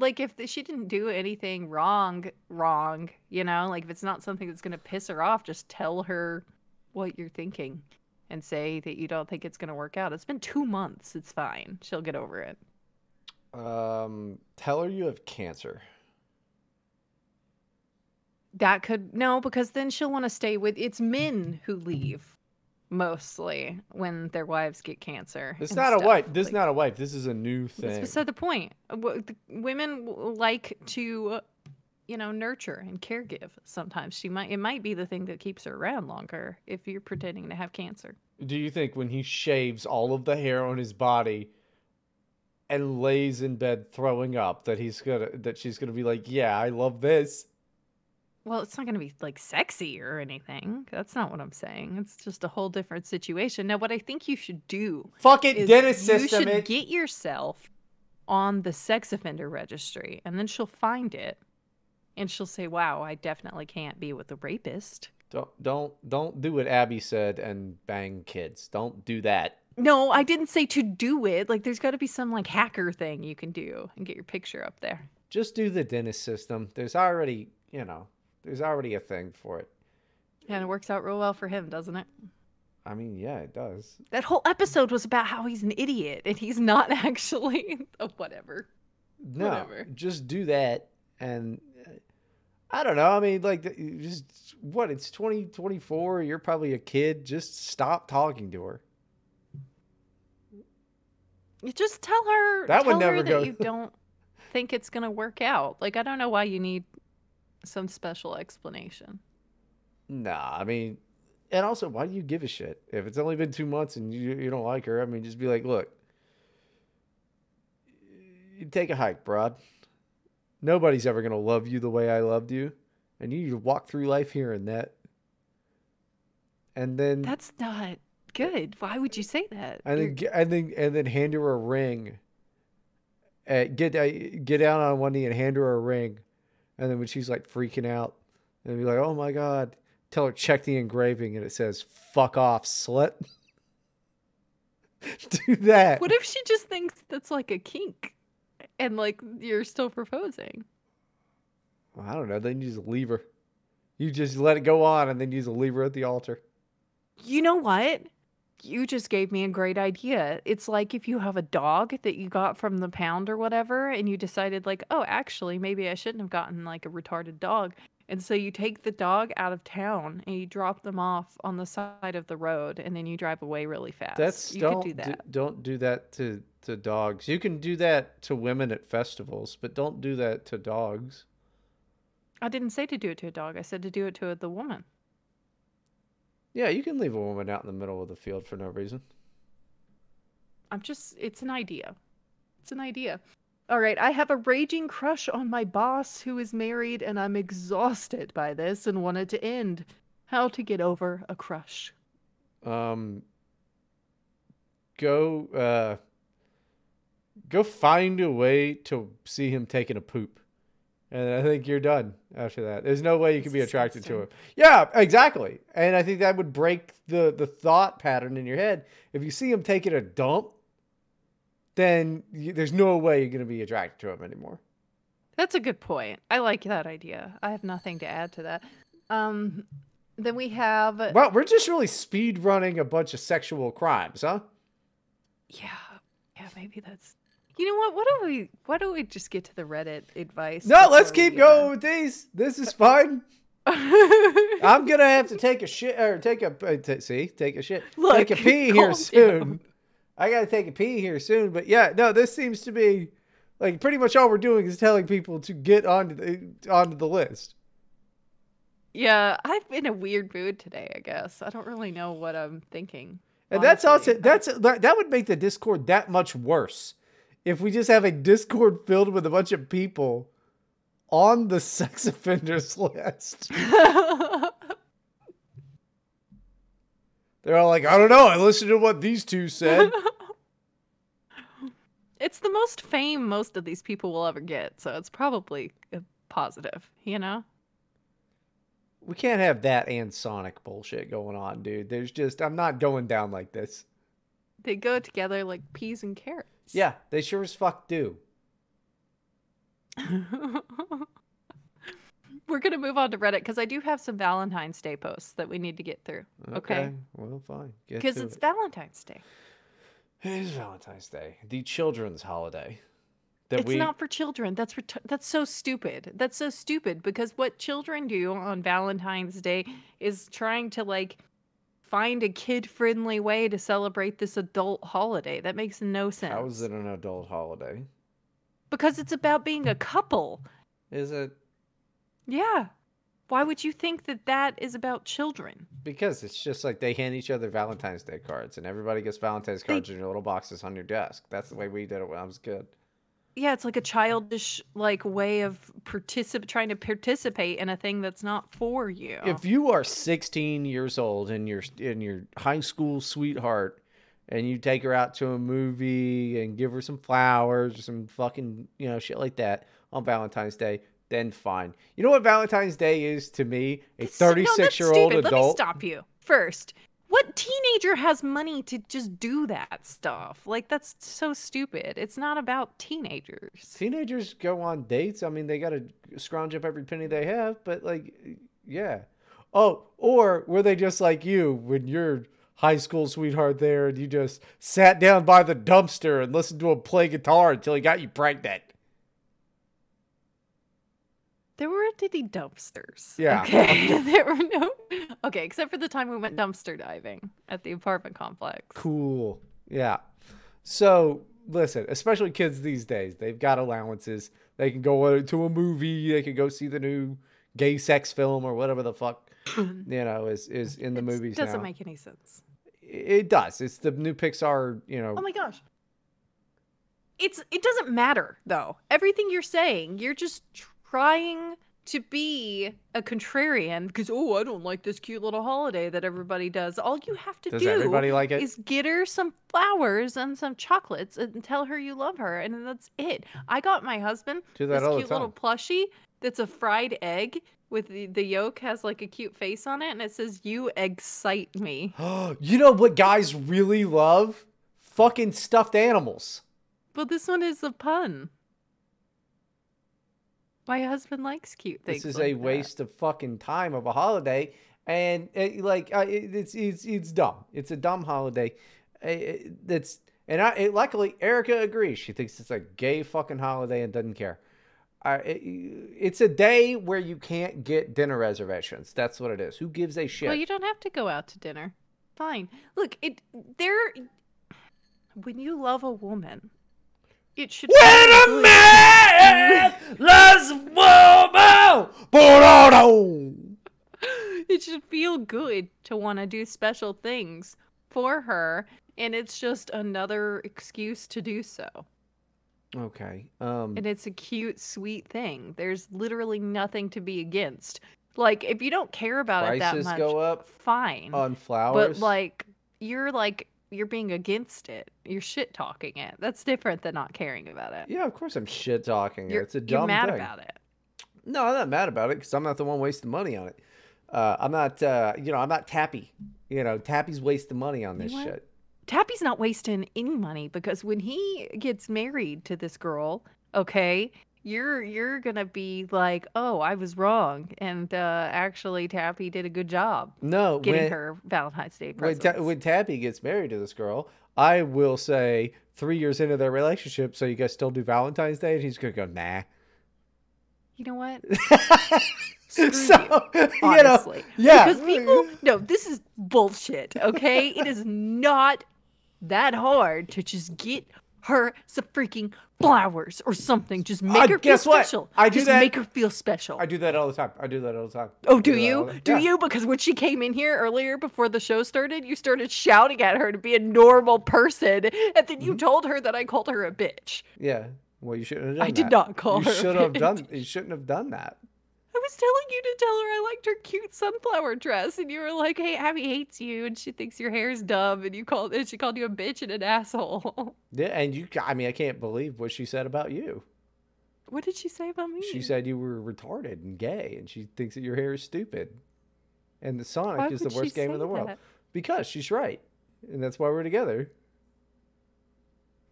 S1: like if she didn't do anything wrong, wrong, you know, like if it's not something that's going to piss her off, just tell her what you're thinking and say that you don't think it's going to work out. It's been 2 months. It's fine. She'll get over it.
S2: um, tell her you have cancer.
S1: That could no because then she'll want to stay with it's men who leave mostly when their wives get cancer.
S2: It's not a wife. This is not a wife. This is a new thing.
S1: beside the point. The Women like to, you know, nurture and care give. Sometimes she might. It might be the thing that keeps her around longer if you're pretending to have cancer.
S2: Do you think when he shaves all of the hair on his body and lays in bed throwing up that he's gonna that she's gonna be like, yeah, I love this.
S1: Well, it's not going to be like sexy or anything. That's not what I'm saying. It's just a whole different situation. Now, what I think you should do
S2: Fuck it,
S1: is
S2: dentist
S1: you
S2: system.
S1: should
S2: It.
S1: get yourself on the sex offender registry, and then she'll find it, and she'll say, "Wow, I definitely can't be with a rapist."
S2: Don't don't don't do what Abby said and bang kids. Don't do that.
S1: No, I didn't say to do it. Like, there's got to be some like hacker thing you can do and get your picture up there.
S2: Just do the Dennis system. There's already, you know, there's already a thing for it.
S1: And it works out real well for him, doesn't it?
S2: I mean, yeah, it does.
S1: That whole episode was about how he's an idiot and he's not actually. oh, whatever.
S2: No,
S1: Whatever.
S2: just do that and uh, I don't know. I mean, like just what? It's 2024. You're probably a kid. Just stop talking to her.
S1: You just tell her
S2: That would
S1: tell her
S2: never go-
S1: that you don't think it's gonna work out. Like I don't know why you need some special explanation.
S2: Nah, I mean, and also, why do you give a shit if it's only been two months and you you don't like her? I mean, just be like, look, you take a hike, broad. Nobody's ever gonna love you the way I loved you, and you need to walk through life hearing that. And then,
S1: That's not good. Why would you say that?
S2: and then,
S1: You're-
S2: and then, and then hand her a ring. Uh, get uh, get down on one knee and hand her a ring, and then when she's like freaking out, and be like, "Oh my god!" Tell her check the engraving, and it says "fuck off, slut." Do that.
S1: what if she just thinks that's like a kink, and like you're still proposing?
S2: Well, I don't know. Then you just leave her. You just let it go on, and then you just leave her at the altar.
S1: You know what? You just gave me a great idea. It's like if you have a dog that you got from the pound or whatever, and you decided, like, oh, actually, maybe I shouldn't have gotten like a retarded dog. And so you take the dog out of town and you drop them off on the side of the road and then you drive away really fast.
S2: That's
S1: you
S2: don't
S1: could do
S2: do
S1: that.
S2: don't do that to to dogs. You can do that to women at festivals, but don't do that to dogs.
S1: I didn't say to do it to a dog. I said to do it to the woman.
S2: Yeah, you can leave a woman out in the middle of the field for no reason.
S1: I'm just, it's an idea. It's an idea. All right, I have a raging crush on my boss who is married, and I'm exhausted by this and wanted to end. How to get over a crush.
S2: Um, go uh, go find a way to see him taking a poop, and I think you're done after that. There's no way you can be attracted to him. Yeah, exactly. And I think that would break the the thought pattern in your head. If you see him taking a dump, then you, there's no way you're going to be attracted to him anymore.
S1: That's a good point. I like that idea. I have nothing to add to that. Um, then we have
S2: Well, we're just really speed running a bunch of sexual crimes, huh?
S1: yeah, yeah. Maybe that's. You know what? Why don't we? Why don't we just get to the Reddit advice?
S2: No, let's keep
S1: we, uh,
S2: going with these. This is fun. I'm gonna have to take a shit or take a uh, t- see take a shit
S1: Look,
S2: take a pee here soon.
S1: down.
S2: I gotta take a pee here soon, but yeah, no, this seems to be like pretty much all we're doing is telling people to get onto the onto the list.
S1: Yeah, I've been in a weird mood today, I guess. I don't really know what I'm thinking.
S2: And that's also that's that, that would make the Discord that much worse if we just have a Discord filled with a bunch of people on the sex offenders list. They're all like, I don't know. I listened to what these two said.
S1: it's the most fame most of these people will ever get, so it's probably a positive, you know?
S2: we can't have that and Sonic bullshit going on, dude. There's just I'm not going down like this.
S1: They go together like peas and carrots.
S2: Yeah, they sure as fuck do.
S1: We're going to move on to Reddit because I do have some Valentine's Day posts that we need to get through. Okay.
S2: Well, fine.
S1: Because it's
S2: it.
S1: Valentine's Day.
S2: It is Valentine's Day, the children's holiday. That
S1: It's
S2: we
S1: not for children. That's ret- that's so stupid. That's so stupid because what children do on Valentine's Day is trying to like find a kid-friendly way to celebrate this adult holiday. That makes no sense.
S2: How is it an adult holiday?
S1: Because it's about being a couple.
S2: Is it
S1: Yeah. Why would you think that that is about children?
S2: because it's just like they hand each other Valentine's Day cards and everybody gets Valentine's
S1: They-
S2: cards in your little boxes on your desk. That's the way we did it when I was a kid.
S1: Yeah, it's like a childish like way of particip- trying to participate in a thing that's not for you.
S2: If you are 16 years old and you're in your high school sweetheart and you take her out to a movie and give her some flowers or some fucking, you know, shit like that on Valentine's Day, then fine. You know what Valentine's Day is to me? A
S1: no,
S2: 36 year old
S1: stupid. Let me stop you first. What teenager has money to just do that stuff? Like that's so stupid. It's not about teenagers.
S2: Teenagers go on dates. I mean, they got to scrounge up every penny they have, but like, yeah. Oh, or were they just like you when your high school sweetheart there and you just sat down by the dumpster and listened to him play guitar until he got you pregnant?
S1: There were titty dumpsters.
S2: Yeah.
S1: Okay. there were no. Okay, except for the time we went dumpster diving at the apartment complex.
S2: Cool. Yeah. So listen, especially kids these days, they've got allowances. They can go to a movie. They can go see the new gay sex film or whatever the fuck you know is is in the
S1: It's-
S2: movies
S1: doesn't
S2: now.
S1: make any sense.
S2: It does. It's the new Pixar. You know,
S1: Oh my gosh. It's it doesn't matter though. Everything you're saying, you're just trying to be a contrarian because oh, I don't like this cute little holiday that everybody does. All you have to
S2: does
S1: do
S2: everybody like it?
S1: is get her some flowers and some chocolates and tell her you love her and that's it. I got my husband this cute little plushie that's a fried egg with the, the yolk has like a cute face on it and it says you excite me.
S2: you know what guys really love? Fucking stuffed animals.
S1: But this one is a pun. My husband likes cute things.
S2: This is
S1: like
S2: a
S1: that.
S2: waste of fucking time of a holiday, and uh, like uh, it, it's it's it's dumb. It's a dumb holiday. Uh, it- That's and I it, luckily Erica agrees. She thinks it's a gay fucking holiday and doesn't care. I, it, it's a day where you can't get dinner reservations. That's what it is. Who gives a shit?
S1: Well, you don't have to go out to dinner. Fine. Look, it there. When you love a woman, it should.
S2: when
S1: feel
S2: a
S1: good.
S2: man loves a woman, Bo-do-do.
S1: it should feel good to want to do special things for her, and it's just another excuse to do so.
S2: Okay. Um.
S1: And it's a cute, sweet thing. There's literally nothing to be against. Like, if you don't care about it that much,
S2: go up
S1: fine.
S2: on flowers.
S1: But like, you're like you're being against it. You're shit talking it. That's different than not caring about it.
S2: yeah, of course I'm shit talking.
S1: You're,
S2: It's a dumb.
S1: you're mad
S2: thing.
S1: about it.
S2: No, I'm not mad about it because I'm not the one wasting money on it. Uh, I'm not, uh, you know, I'm not Tappy. You know, Tappy's wasting money on this
S1: what?
S2: shit.
S1: Tappy's not wasting any money because when he gets married to this girl, okay, you're you're gonna be like, oh, I was wrong, and uh, actually, Tappy did a good job
S2: No,
S1: getting
S2: when,
S1: her Valentine's Day
S2: when,
S1: presents.
S2: Ta- when Tappy gets married to this girl, I will say three years into their relationship, so you guys still do Valentine's Day? And he's to go, nah.
S1: you know what? Screw
S2: so, you,
S1: Honestly,
S2: know, yeah.
S1: because people no, this is bullshit. Okay, it is not that hard to just get her some freaking flowers or something. Just make
S2: Uh,
S1: her feel
S2: guess what?
S1: special.
S2: I do
S1: just
S2: that-
S1: make her feel special.
S2: I do that all the time. I do that all the time.
S1: Oh, do
S2: that all
S1: you? Do
S2: yeah.
S1: you? Because when she came in here earlier before the show started, you started shouting at her to be a normal person, and then you
S2: Mhm.
S1: told her that I called her a bitch.
S2: Yeah. Well, you shouldn't have done
S1: I did not call
S2: you
S1: her.
S2: should have
S1: bitch.
S2: done. You shouldn't have done that.
S1: I was telling you to tell her I liked her cute sunflower dress, and you were like, "Hey, Abby hates you, and she thinks your hair's dumb," and you called and she called you a bitch and an asshole.
S2: Yeah, and you. I mean, I can't believe what she said about you.
S1: what did she say about me?
S2: She said you were retarded and gay, and she thinks that your hair is stupid. And the Sonic
S1: Why
S2: is the worst game in the world
S1: that?
S2: because she's right, and that's why we're together.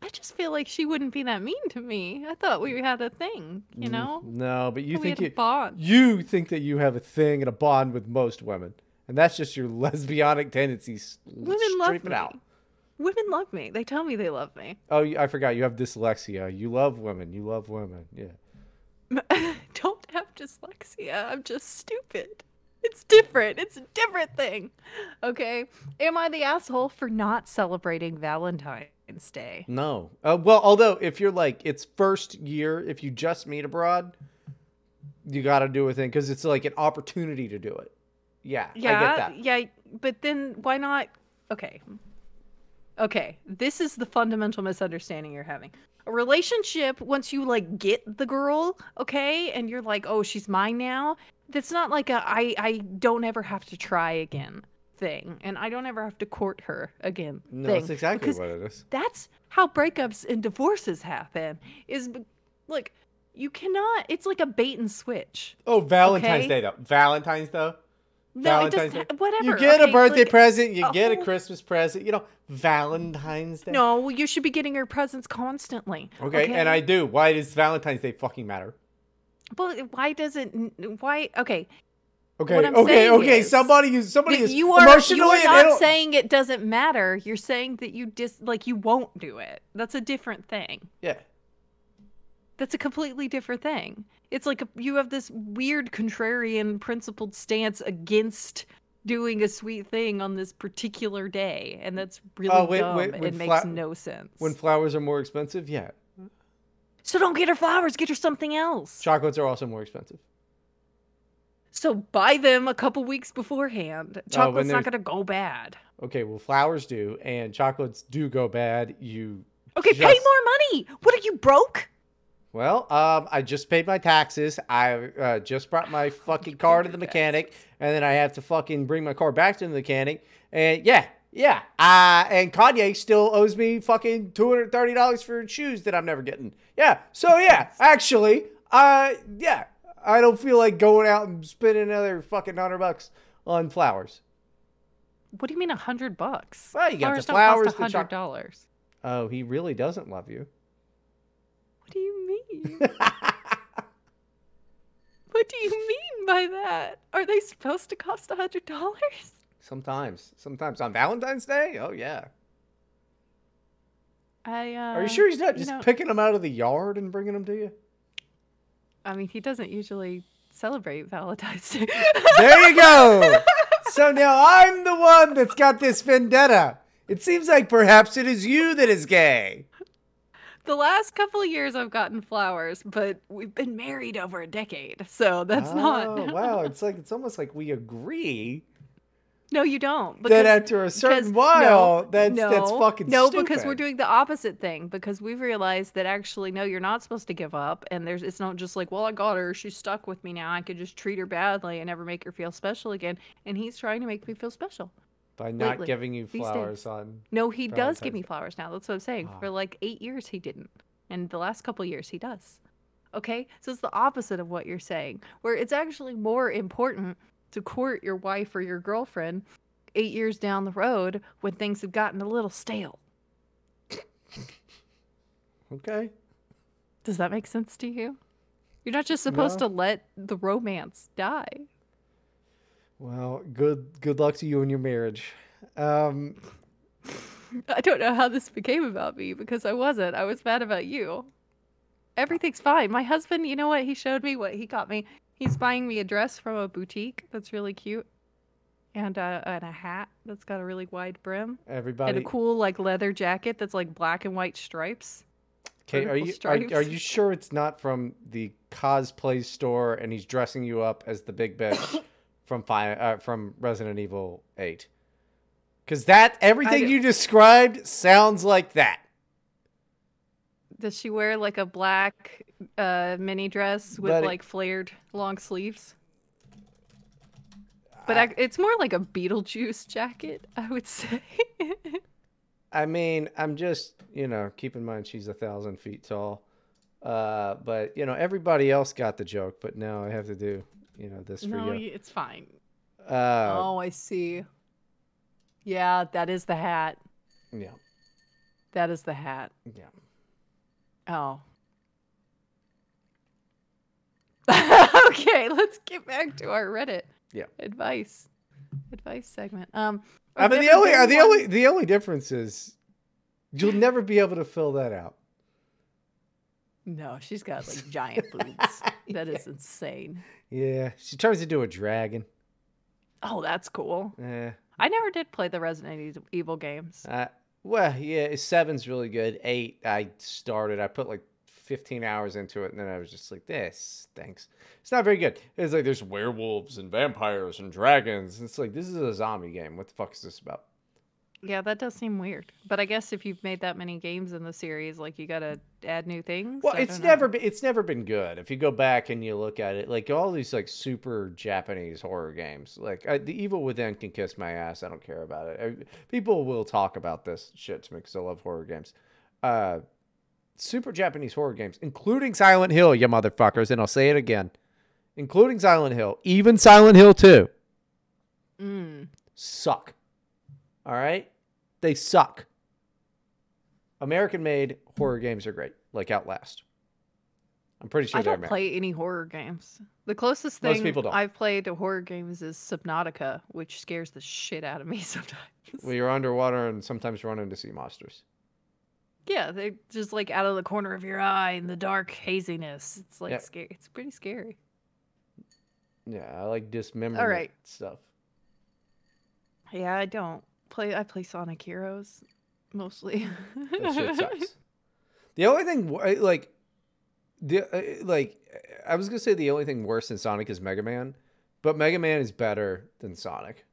S1: I just feel like she wouldn't be that mean to me. I thought we had a thing, you
S2: Mm,
S1: know.
S2: No, but you think you
S1: bond.
S2: you think that you have a thing and a bond with most women, and that's just your lesbianic tendencies.
S1: Women love me.
S2: out.
S1: Women love me. They tell me they love me.
S2: Oh, I forgot. You have dyslexia. You love women. You love women. Yeah.
S1: Don't have dyslexia. I'm just stupid. It's different. It's a different thing. Okay. Am I the asshole for not celebrating Valentine's Day?
S2: No. Uh, well, although if you're like it's first year, if you just meet abroad, you got to do a thing because it's like an opportunity to do it. Yeah, I get
S1: Yeah.
S2: that.
S1: Yeah. But then why not? Okay. Okay. This is the fundamental misunderstanding you're having. A relationship, once you like get the girl, okay, and you're like, oh, she's mine now, that's not like a I, I don't ever have to try again thing. And I don't ever have to court her again
S2: No,
S1: thing.
S2: that's exactly
S1: because
S2: what it is.
S1: that's how breakups and divorces happen is look you cannot it's like a bait and switch
S2: Oh, Valentine's
S1: okay.
S2: Day though. Valentine's though.
S1: no
S2: Valentine's
S1: it
S2: Day.
S1: whatever
S2: You get
S1: okay,
S2: a birthday
S1: like-
S2: present. You get a
S1: oh.
S2: Christmas present. You know, Valentine's Day.
S1: no you should be getting her presents constantly
S2: Okay, and I do. Why does Valentine's Day fucking matter?
S1: well why does it why okay
S2: Okay, okay, okay.
S1: is
S2: somebody somebody is
S1: you are
S2: emotionally
S1: you are not saying it doesn't matter you're saying that you dis like you won't do it that's a different thing
S2: yeah.
S1: That's a completely different thing. It's like a, you have this weird contrarian principled stance against doing a sweet thing on this particular day, and that's really
S2: Oh, wait,
S1: dumb
S2: wait,
S1: and
S2: when
S1: makes
S2: fla-
S1: no sense.
S2: When flowers are more expensive, yeah.
S1: so don't get her flowers, get her something else.
S2: Chocolates are also more expensive.
S1: So buy them a couple weeks beforehand. Chocolate's not
S2: Oh, there's-
S1: gonna go bad.
S2: Okay, well, flowers do, and chocolates do go bad. You
S1: Okay, pay more money. What are you broke?
S2: Well, um, I just paid my taxes. I uh, just brought my fucking car to the mechanic, and then I have to fucking bring my car back to the mechanic. And yeah, yeah. Uh, and Kanye still owes me fucking two hundred thirty dollars for shoes that I'm never getting. Yeah. So yeah, actually, uh, yeah, I don't feel like going out and spending another fucking hundred bucks on flowers.
S1: What do you mean a hundred bucks?
S2: Well, you got the
S1: don't cost hundred dollars.
S2: Oh, he really doesn't love you.
S1: What do you mean? What do you mean by that? Are they supposed to cost a hundred dollars?
S2: sometimes, sometimes on Valentine's Day. Oh yeah.
S1: I uh,
S2: Are you sure he's not just
S1: know-
S2: picking them out of the yard and bringing them to you?
S1: I mean, he doesn't usually celebrate Valentine's Day.
S2: There you go. so now I'm the one that's got this vendetta. It seems like perhaps it is you that is gay.
S1: the last couple of years I've gotten flowers, but we've been married over a decade, so that's
S2: Oh,
S1: not.
S2: wow. It's like it's almost like we agree
S1: No, you don't.
S2: Then after a certain
S1: because-
S2: while,
S1: no,
S2: that's
S1: no,
S2: that's fucking stupid.
S1: no,
S2: stupid.
S1: because we're doing the opposite thing. Because we've realized that actually, no, you're not supposed to give up, and there's it's not just like, well, I got her, she's stuck with me now. I could just treat her badly and never make her feel special again. And he's trying to make me feel special.
S2: by not
S1: lately,
S2: giving you flowers on.
S1: No, he does give me flowers now. That's what I'm saying.
S2: Ah.
S1: For like eight years, he didn't, and the last couple years, he does. Okay, so it's the opposite of what you're saying, where it's actually more important to court your wife or your girlfriend eight years down the road when things have gotten a little stale.
S2: Okay.
S1: Does that make sense to you? You're not just supposed
S2: No.
S1: to let the romance die.
S2: Well, good good luck to you and your marriage. Um,
S1: I don't know how this became about me because I wasn't. I was mad about you. Everything's fine. My husband, you know what? He showed me what he got me. He's buying me a dress from a boutique that's really cute, and a and a hat that's got a really wide brim, and a cool like leather jacket that's like black and white stripes.
S2: Okay, are you are, are you sure it's not from the cosplay store and he's dressing you up as the big bitch from fi- uh, from Resident Evil 8? Cuz that everything you described sounds like that.
S1: Does she wear like a black uh, mini dress with
S2: Buddy.
S1: like flared long sleeves? But I, it's more like a Beetlejuice jacket, I would say.
S2: I mean, I'm just, you know, keep in mind she's a thousand feet tall. Uh, but you know, everybody else got the joke, but now I have to do, you know, this for
S1: no,
S2: you.
S1: y- it's fine.
S2: Uh,
S1: oh, I see. Yeah, that is the hat.
S2: yeah,
S1: That is the hat.
S2: yeah.
S1: Oh. okay, let's get back to our Reddit.
S2: Yeah.
S1: Advice. Advice segment. Um
S2: I mean, the only, the
S1: one-
S2: only, the only difference is you'll never be able to fill that out.
S1: No, she's got like giant boobs. That is insane.
S2: Yeah, she turns into a dragon.
S1: Oh, that's cool.
S2: Yeah.
S1: I never did play the Resident Evil games.
S2: uh, well, yeah, seven's really good. Eight, I started. I put like 15 hours into it, and then I was just like, this thanks. It's not very good. It's like there's werewolves and vampires and dragons. It's like this is a zombie game. What the fuck is this about?
S1: Yeah, that does seem weird. But I guess if you've made that many games in the series, like you gotta add new things.
S2: Well,
S1: I
S2: it's never been it's never been good. If you go back and you look at it, like all these like super Japanese horror games, like I, the Evil Within can kiss my ass. I don't care about it. I, people will talk about this shit to me because I love horror games. Uh, super Japanese horror games, including Silent Hill, you motherfuckers, and I'll say it again, including Silent Hill, even Silent Hill Two,
S1: Mm.
S2: suck. All right, they suck. American made horror games are great, like Outlast. I'm pretty sure
S1: I don't play any horror games. The closest thing
S2: people don't.
S1: I've played to horror games is Subnautica, which scares the shit out of me sometimes.
S2: Well, you're underwater and sometimes run into sea monsters.
S1: yeah, they're just like out of the corner of your eye in the dark haziness. It's like
S2: Yeah.
S1: scary. It's pretty scary.
S2: Yeah, I like dismemberment
S1: right.
S2: stuff.
S1: Yeah, I don't play. I play Sonic Heroes mostly.
S2: That shit sucks. the only thing like the uh, like I was gonna say the only thing worse than Sonic is Mega Man, but Mega Man is better than Sonic.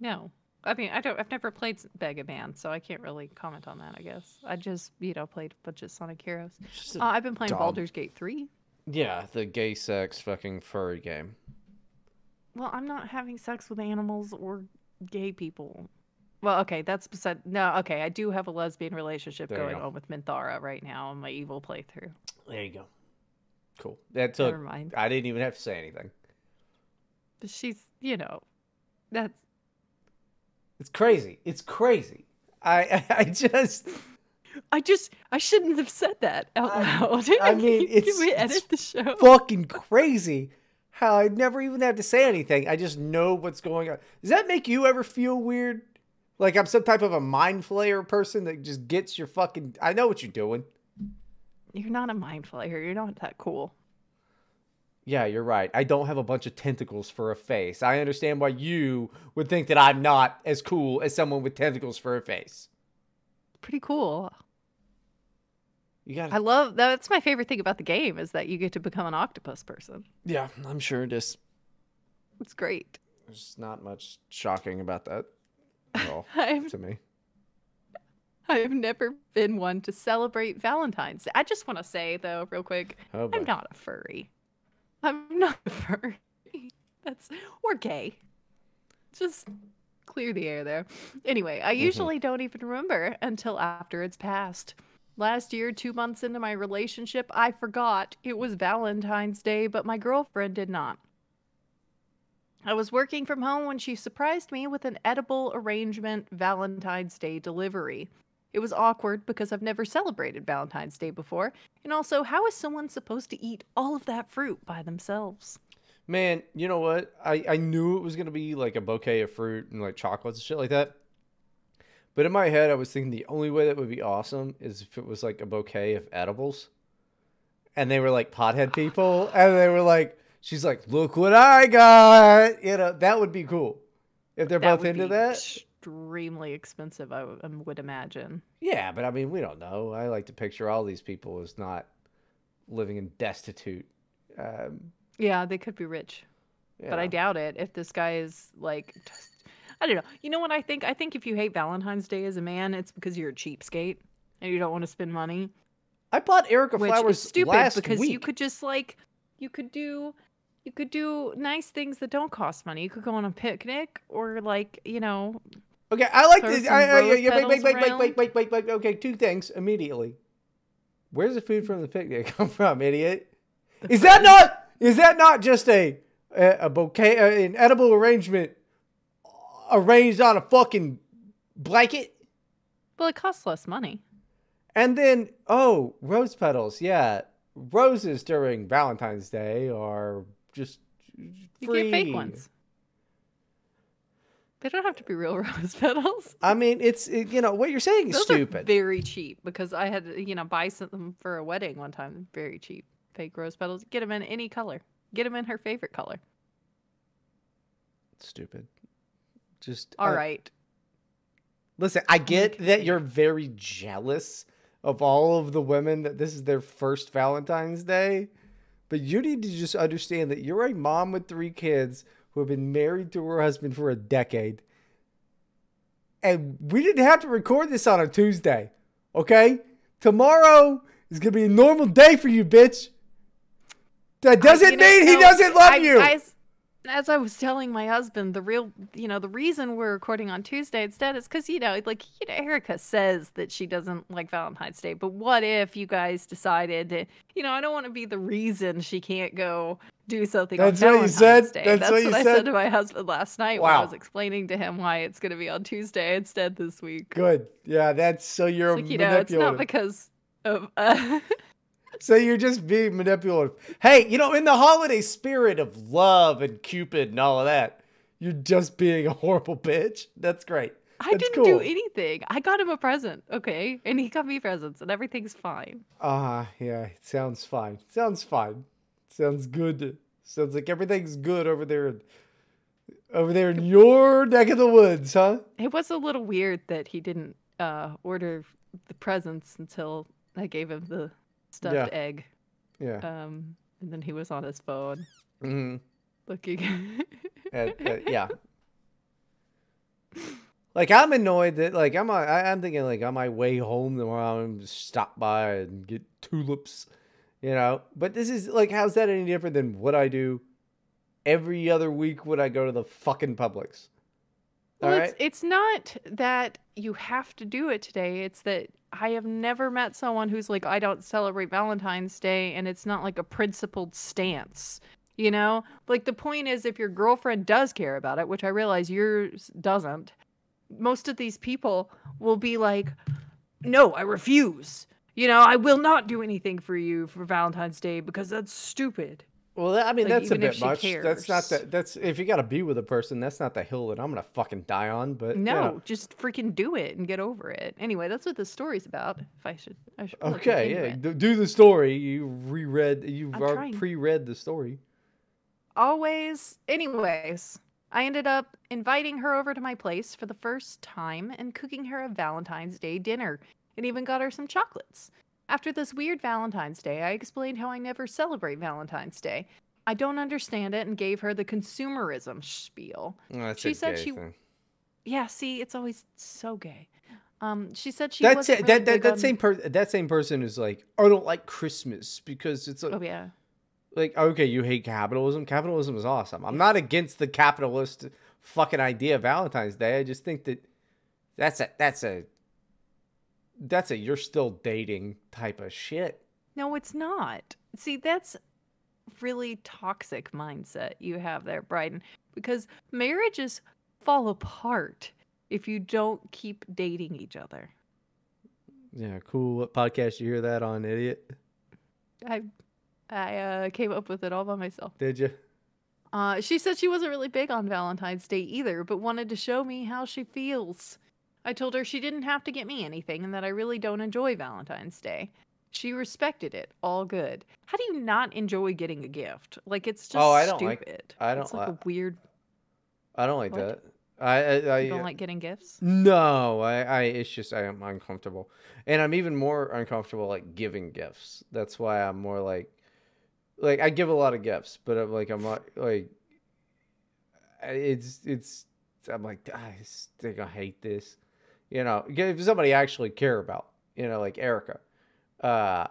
S1: No. I mean, I don't. I've never played Mega Man, so I can't really comment on that. I guess I just, you know, played a bunch of Sonic Heroes.
S2: It's just
S1: Uh,
S2: a-
S1: I've been playing
S2: dumb.
S1: Baldur's Gate three.
S2: yeah, the gay sex fucking furry game.
S1: Well, I'm not having sex with animals or gay people. Well, okay, that's beside. No, okay, I do have a lesbian relationship
S2: There
S1: going
S2: go.
S1: on with Minthara right now on my evil playthrough.
S2: There you go. Cool. That took.
S1: Never mind.
S2: I didn't even have to say anything.
S1: But she's, you know, that's
S2: It's crazy. It's crazy. I I just
S1: I just I shouldn't have said that out
S2: I-
S1: loud.
S2: I mean, it's,
S1: Can
S2: we
S1: edit the show?
S2: fucking crazy how I never even have to say anything. I just know what's going on. Does that make you ever feel weird? Like I'm some type of a mind flayer person that just gets your fucking. I know what you're doing.
S1: You're not a mind flayer. You're not that cool.
S2: Yeah, you're right. I don't have a bunch of tentacles for a face. I understand why you would think that I'm not as cool as someone with tentacles for a face.
S1: Pretty cool.
S2: You got
S1: I love that's my favorite thing about the game is that you get to become an octopus person.
S2: Yeah, I'm sure it is.
S1: It's great.
S2: There's not much shocking about that at all to me.
S1: I've never been one to celebrate Valentine's Day. I just want to say though, real quick,
S2: Oh.
S1: I'm not a furry. I'm not a furry. That's or gay. Just clear the air there. Anyway, I mm-hmm. usually don't even remember until after it's passed. Last year, two months into my relationship, I forgot it was Valentine's Day, but my girlfriend did not. I was working from home when she surprised me with an edible arrangement Valentine's Day delivery. It was awkward because I've never celebrated Valentine's Day before, and also, how is someone supposed to eat all of that fruit by themselves?
S2: Man, you know what? I, I knew it was gonna be like a bouquet of fruit and like chocolates and shit like that. But in my head, I was thinking the only way that would be awesome is if it was like a bouquet of edibles, and they were like pothead people, and they were like, she's like, "Look what I got," you know, that would be cool if they're
S1: That
S2: both into that.
S1: Extremely expensive, I w- I would imagine.
S2: Yeah, but I mean, we don't know. I like to picture all these people as not living in destitute. Um,
S1: Yeah, they could be rich, but I doubt it. If this guy is like, I don't know. You know what I think? I think if you hate Valentine's Day as a man, it's because you're a cheapskate and you don't want to spend money.
S2: I bought Erica
S1: which
S2: flowers
S1: is stupid
S2: last
S1: because
S2: week.
S1: you could just like you could do you could do nice things that don't cost money. You could go on a picnic or like you know
S2: Okay, I like this. I, I, yeah, wait, wait, wait, wait, wait, wait, wait, wait. Okay, two things immediately. Where's the food from the picnic come from, idiot? Is that not? Is that not just a a, a bouquet, uh, an edible arrangement arranged on a fucking blanket?
S1: well it costs less money.
S2: And then, oh, rose petals. Yeah, roses during Valentine's Day are just
S1: You
S2: free.
S1: get fake ones. They don't have to be real rose petals.
S2: I mean, it's it, you know what you're saying is
S1: Those
S2: stupid.
S1: are very cheap because I had you know buy some for a wedding one time. Very cheap fake rose petals. Get them in any color. Get them in her favorite color.
S2: stupid. Just
S1: All
S2: uh,
S1: right.
S2: Listen, I get that you're very jealous of all of the women that this is their first Valentine's Day, but you need to just understand that you're a mom with three kids who have been married to her husband for a decade. And we didn't have to record this on a Tuesday, okay? Tomorrow is to be a normal day for you, bitch. That doesn't
S1: I- you know,
S2: mean he doesn't love
S1: I-
S2: you.
S1: I as I was telling my husband, the real, you know, the reason we're recording on Tuesday instead is because, you know, like, you know, Erica says that she doesn't like Valentine's Day, but what if you guys decided to, you know, I don't want to be the reason she can't go do something
S2: That's
S1: on
S2: what you
S1: Valentine's
S2: said?
S1: Day.
S2: That's
S1: That's,
S2: what
S1: what,
S2: you
S1: I
S2: said?
S1: said to my husband last night when I was explaining to him why it's going to be on Tuesday instead this week.
S2: Good. Yeah, that's so you're
S1: It's like, you know, it's not because of, uh,
S2: So you're just being manipulative. Hey, you know, in the holiday spirit of love and Cupid and all of that, you're just being a horrible bitch. That's great.
S1: I
S2: That's
S1: didn't do anything. I got him a present, okay? And he got me presents and everything's fine.
S2: Ah, yeah, it sounds fine. Sounds fine. Sounds good. Sounds like everything's good over there. Over there in your neck of the woods, huh?
S1: It was a little weird that he didn't uh, order the presents until I gave him the stuffed
S2: Yeah.
S1: egg.
S2: Yeah.
S1: Um, and then he was on his phone
S2: hmm
S1: looking.
S2: yeah. Like I'm annoyed that like I'm on, I- I'm thinking like on my way home tomorrow I'm gonna stop by and get tulips, you know. But this is like how's that any different than what I do every other week when I go to the fucking Publix? All
S1: well,
S2: right.
S1: it's, it's not that you have to do it today. It's that I have never met someone who's like, I don't celebrate Valentine's Day, and it's not like a principled stance. You know, like the point is, if your girlfriend does care about it, which I realize yours doesn't, most of these people will be like, No, I refuse. You know, I will not do anything for you for Valentine's Day because that's stupid.
S2: Well, I mean,
S1: Like,
S2: that's a bit much. That's not that. That's if you got to be with a person, that's not the hill that I'm gonna fucking die on. But you
S1: No,
S2: know.
S1: just freaking do it and get over it. Anyway, that's what the story's about. If I should, I should
S2: okay, yeah,
S1: it.
S2: do, do the story. You reread. You've already pre-read the story.
S1: Always. Anyways, I ended up inviting her over to my place for the first time and cooking her a Valentine's Day dinner, and even got her some chocolates. After this weird Valentine's Day, I explained how I never celebrate Valentine's Day. I don't understand it and gave her the consumerism spiel.
S2: Oh, that's
S1: She
S2: a
S1: said she-
S2: thing.
S1: Yeah, see, it's always so gay. Um, she said she
S2: That's it.
S1: really
S2: that that, that
S1: on-
S2: same per- that same person is like, I don't like Christmas because it's like,
S1: Oh yeah.
S2: like okay, you hate capitalism. Capitalism is awesome. I'm not against the capitalist fucking idea of Valentine's Day. I just think that that's a that's a that's a you're still dating type of shit.
S1: No, it's not. See, that's really toxic mindset you have there, Bryden, because marriages fall apart if you don't keep dating each other.
S2: Yeah, cool. What podcast you hear that on, idiot?
S1: I I uh, came up with it all by myself.
S2: Did you?
S1: Uh, she said she wasn't really big on Valentine's Day either, but wanted to show me how she feels. I told her she didn't have to get me anything and that I really don't enjoy Valentine's Day. She respected it. All good. How do you not enjoy getting a gift? Like it's just
S2: Oh, I don't like-
S1: stupid.
S2: I
S1: It's
S2: don't
S1: like a weird.
S2: I don't like
S1: What?
S2: that. I I, I
S1: You don't like getting gifts?
S2: No, I, I it's just I am uncomfortable. And I'm even more uncomfortable like giving gifts. That's why I'm more like like I give a lot of gifts, but I'm like I'm not like I- it's it's I'm like I think I hate this. You know, if somebody I actually care about, you know, like Erica. Uh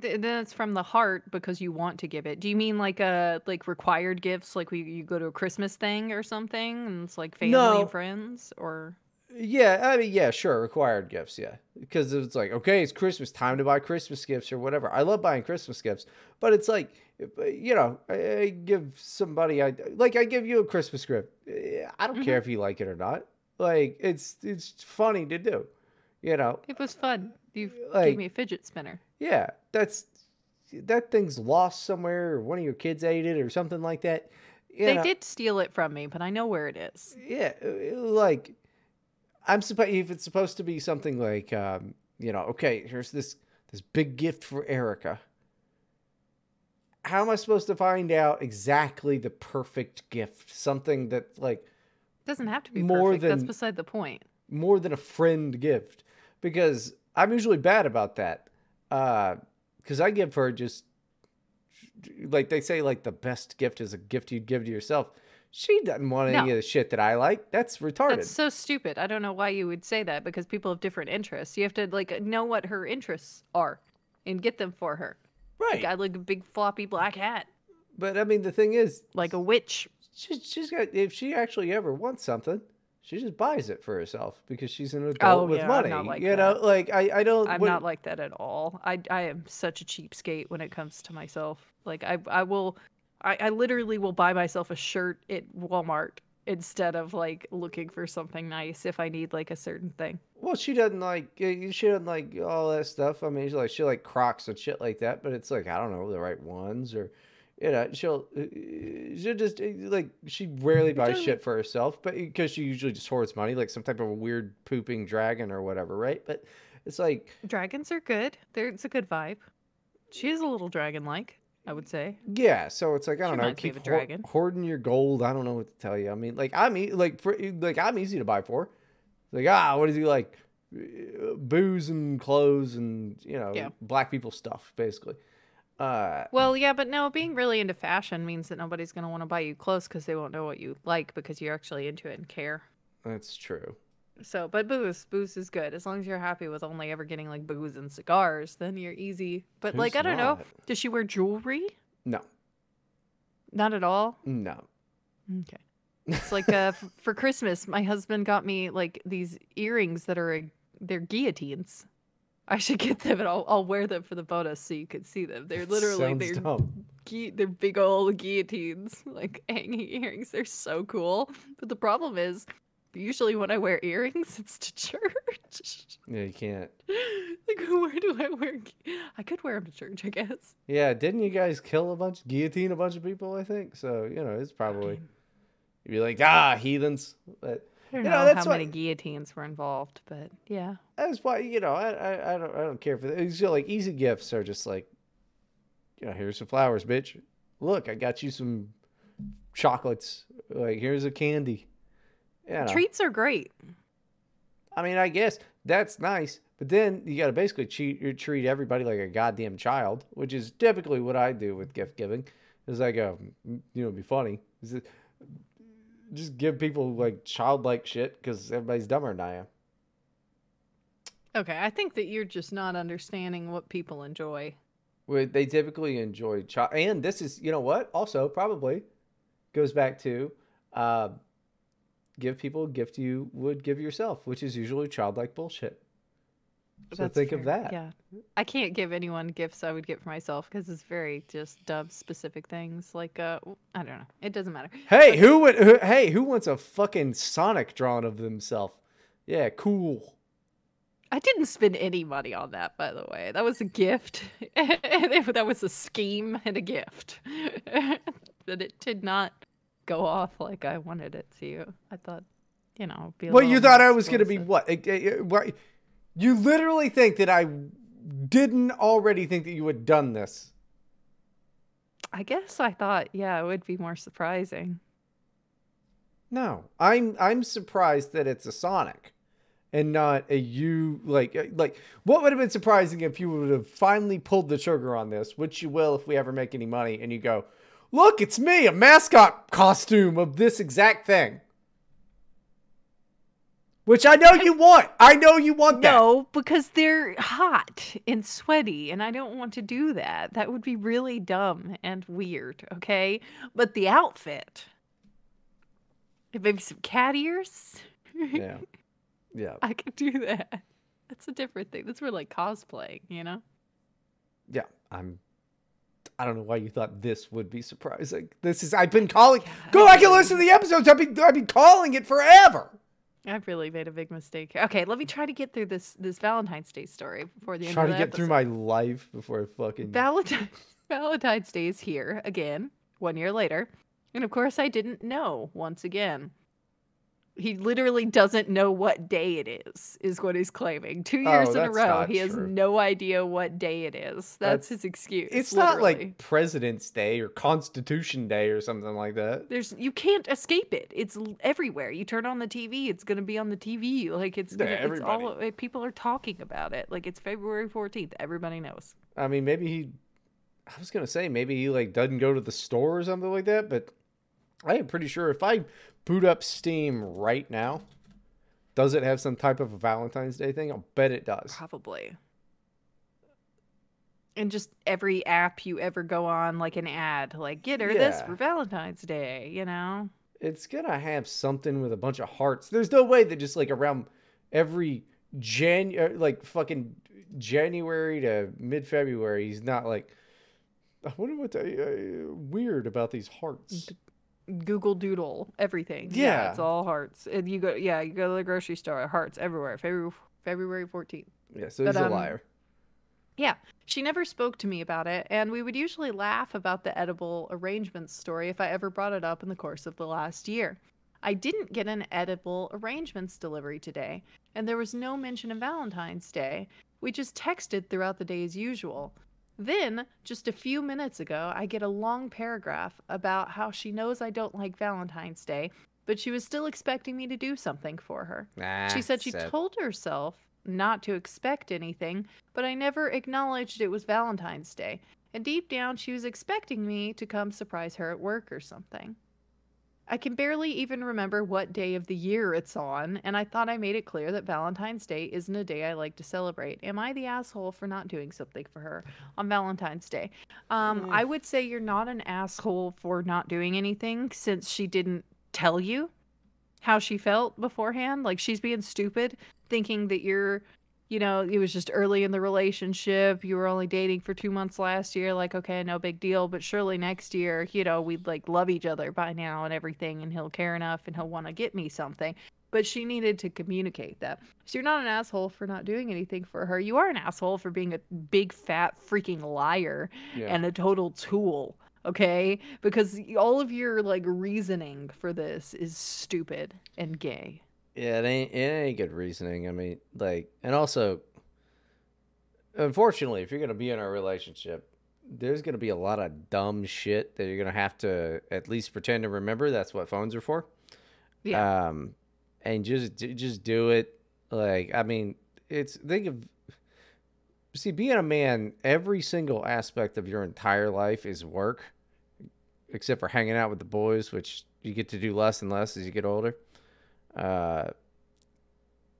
S1: Th- then it's from the heart because you want to give it. Do you mean like uh like required gifts, like we you go to a Christmas thing or something, and it's like family
S2: No.
S1: and friends, or
S2: Yeah, I mean, yeah, sure, required gifts, yeah, because it's like, okay, it's Christmas time to buy Christmas gifts or whatever. I love buying Christmas gifts, but it's like, uh, you know, I, I give somebody, I like, I give you a Christmas gift. Eh, I don't care if you like it or not. Like, it's it's funny to do, you know.
S1: it was fun. You
S2: Like-
S1: gave me a fidget spinner.
S2: Yeah, that's that thing's lost somewhere, or one of your kids ate it, or something like that. You
S1: They
S2: know?
S1: did steal it from me, but I know where it is.
S2: yeah uh, like i'm supposed if it's supposed to be something like um you know okay here's this this big gift for erica how am i supposed to find out exactly the perfect gift something that like
S1: doesn't have to be
S2: More
S1: perfect. That's beside the point.
S2: more than a friend gift because i'm usually bad about that uh because i give her just like they say like the best gift is a gift you'd give to yourself she doesn't want any
S1: No.
S2: of the shit that i like that's retarded
S1: That's so stupid. I don't know why you would say that because people have different interests. You have to like know what her interests are and get them for her.
S2: right
S1: Like I like a big floppy black hat,
S2: But I mean, the thing is,
S1: like a witch.
S2: She, she's got. If she actually ever wants something, she just buys it for herself because she's an adult
S1: Oh,
S2: with
S1: yeah, I'm
S2: money.
S1: not like
S2: you know, like I, I don't.
S1: I'm
S2: what-
S1: not like that at all. I I am such a cheapskate when it comes to myself. Like I I will I, I literally will buy myself a shirt at Walmart instead of like looking for something nice if I need like a certain thing.
S2: Well, she doesn't like. She doesn't like all that stuff. I mean, she's like she like Crocs and shit like that. But it's like I don't know the right ones or. You know, she'll uh, she'll just uh, like she rarely buys shit for herself, but because she usually just hoards money, like some type of a weird pooping dragon or whatever, right? But it's like
S1: Dragons are good. They're, it's a good vibe. She is a little dragon like, I would say.
S2: Yeah, so it's like I don't know, keep
S1: a dragon.
S2: hoarding your gold. I don't know what to tell you. I mean, like I'm e- like for, like I'm easy to buy for. Like ah, what is he like? Uh, Booze and clothes and you know
S1: Yeah.
S2: black people stuff basically. Uh,
S1: Well, yeah, but no, being really into fashion means that nobody's going to want to buy you clothes because they won't know what you like because you're actually into it and care.
S2: that's true.
S1: So, but booze, booze is good. As long as you're happy with only ever getting like booze and cigars, then you're easy. But like,
S2: Who's
S1: I don't know. Does she wear jewelry?
S2: No,
S1: Not at all.
S2: no.
S1: Okay. It's like uh, f- for Christmas, my husband got me like these earrings that are they're guillotines. I should get them and I'll, I'll wear them for the bonus so you can see them. They're literally they're gui- they're big old guillotines, like hanging earrings. They're so cool. But the problem is, Usually when I wear earrings, it's to church.
S2: Yeah, you can't.
S1: like where do I wear? I could wear them to church, I guess.
S2: Yeah, didn't you guys kill a bunch, guillotine a bunch of people? I think so. You know, it's probably you'd be like, ah, heathens. But
S1: I don't
S2: you
S1: know, how
S2: why
S1: many guillotines were involved, but yeah.
S2: that's why you know I, I I don't I don't care for that. It's just like easy gifts are just like, you know, here's some flowers, bitch. Look, I got you some chocolates. Like here's a candy. Yeah,
S1: Treats are great.
S2: I mean, I guess that's nice, but then you got to basically treat treat everybody like a goddamn child, which is typically what I do with gift giving. Is like, a, you know, it'd be funny. Just give people like childlike shit because everybody's dumber than I am.
S1: Okay, I think that you're just not understanding what people enjoy.
S2: Where they typically enjoy child, and this is, you know what? Also, probably goes back to uh, give people a gift you would give yourself, which is usually childlike bullshit. So
S1: That's
S2: think of that.
S1: Yeah. I can't give anyone gifts I would get for myself because it's very just dumb specific things. Like, uh, I don't know. It doesn't matter.
S2: Hey, who would? Who, hey, who wants a fucking Sonic drawing of themselves? Yeah, cool.
S1: I didn't spend any money on that, by the way. That was a gift. that was a scheme and a gift. but it did not go off like I wanted it to. I thought, you know, be
S2: Well, you thought I was gonna be
S1: explosive.
S2: what? You literally think that I didn't already think that you had done this.
S1: I guess I thought, yeah, it would be more surprising.
S2: No, I'm I'm surprised that it's a Sonic, and not a you. Like eh, like what would have been surprising if you would have finally pulled the trigger on this, which you will if we ever make any money, and you go, look, it's me, a mascot costume of this exact thing. Which I know you want. I know you want that.
S1: No, because they're hot and sweaty, and I don't want to do that. That would be really dumb and weird, okay? But the outfit, maybe some cat ears,
S2: Yeah. Yeah.
S1: I could do that. That's a different thing. That's more like cosplaying, you know?
S2: Yeah. I'm I don't know why you thought this would be surprising. This is I've been calling Go back and listen to the episodes. I've been I've been calling it forever.
S1: I've really made a big mistake. here. Okay, let me try to get through this this Valentine's Day story before the end
S2: Try
S1: of
S2: to
S1: the
S2: get through my life before I fucking
S1: Valentine's Valentine's Day is here again, one year later. And of course I didn't know once again. He literally doesn't know what day it is, is what he's claiming. Two years
S2: Oh,
S1: in a row, he has
S2: true.
S1: no idea what day it is. That's,
S2: That's-
S1: his excuse.
S2: It's not like President's Day or Constitution Day or something like that.
S1: there's you can't escape it. It's everywhere. You turn on the TV, it's gonna be on the TV. Like it's gonna, it's all people are talking about it. Like it's February 14th. Everybody knows.
S2: I mean, maybe he I was going to say maybe he like doesn't go to the store or something like that, but I am pretty sure if I boot up Steam right now, does it have some type of a Valentine's Day thing? I'll bet it does.
S1: Probably. And just every app you ever go on, like an ad, like get her this for Valentine's Day, you know?
S2: it's gonna have something with a bunch of hearts. There's no way that just like around every Jan uh, like fucking January to mid February, he's not like. I wonder what the, uh, weird about these hearts.
S1: Google Doodle, everything.
S2: Yeah.
S1: it's all hearts. And you go, yeah, you go to the grocery store, hearts everywhere. February February 14th.
S2: Yeah, so
S1: But,
S2: he's a
S1: um,
S2: liar.
S1: Yeah, she never spoke to me about it, and we would usually laugh about the edible arrangements story if I ever brought it up in the course of the last year. I didn't get an edible arrangements delivery today, and there was no mention of Valentine's Day. We just texted throughout the day as usual. Then, just a few minutes ago, I get a long paragraph about how she knows I don't like Valentine's Day, but she was still expecting me to do something for her.
S2: Nah,
S1: She said she
S2: Seth.
S1: told herself not to expect anything, but I never acknowledged it was Valentine's Day. And deep down, she was expecting me to come surprise her at work or something. I can barely even remember what day of the year it's on, and I thought I made it clear that Valentine's Day isn't a day I like to celebrate. Am I the asshole for not doing something for her on Valentine's Day? Um,
S2: Mm.
S1: I would say you're not an asshole for not doing anything since she didn't tell you how she felt beforehand. Like she's being stupid, thinking that you're, you know, it was just early in the relationship. You were only dating for two months last year. Like, okay, no big deal. But surely next year, you know, we'd like love each other by now and everything, and he'll care enough and he'll want to get me something. but she needed to communicate that. So you're not an asshole for not doing anything for her. You are an asshole for being a big fat freaking liar
S2: Yeah.
S1: and a total tool. Okay? Because all of your like reasoning for this is stupid and gay.
S2: Yeah, it ain't it ain't good reasoning. I mean, like, and also, unfortunately, if you're gonna be in a relationship, there's gonna be a lot of dumb shit that you're gonna have to at least pretend to remember. That's what phones are for.
S1: Yeah.
S2: Um, and just just do it. Like, I mean, it's think of see, being a man, every single aspect of your entire life is work, except for hanging out with the boys, which you get to do less and less as you get older. Uh,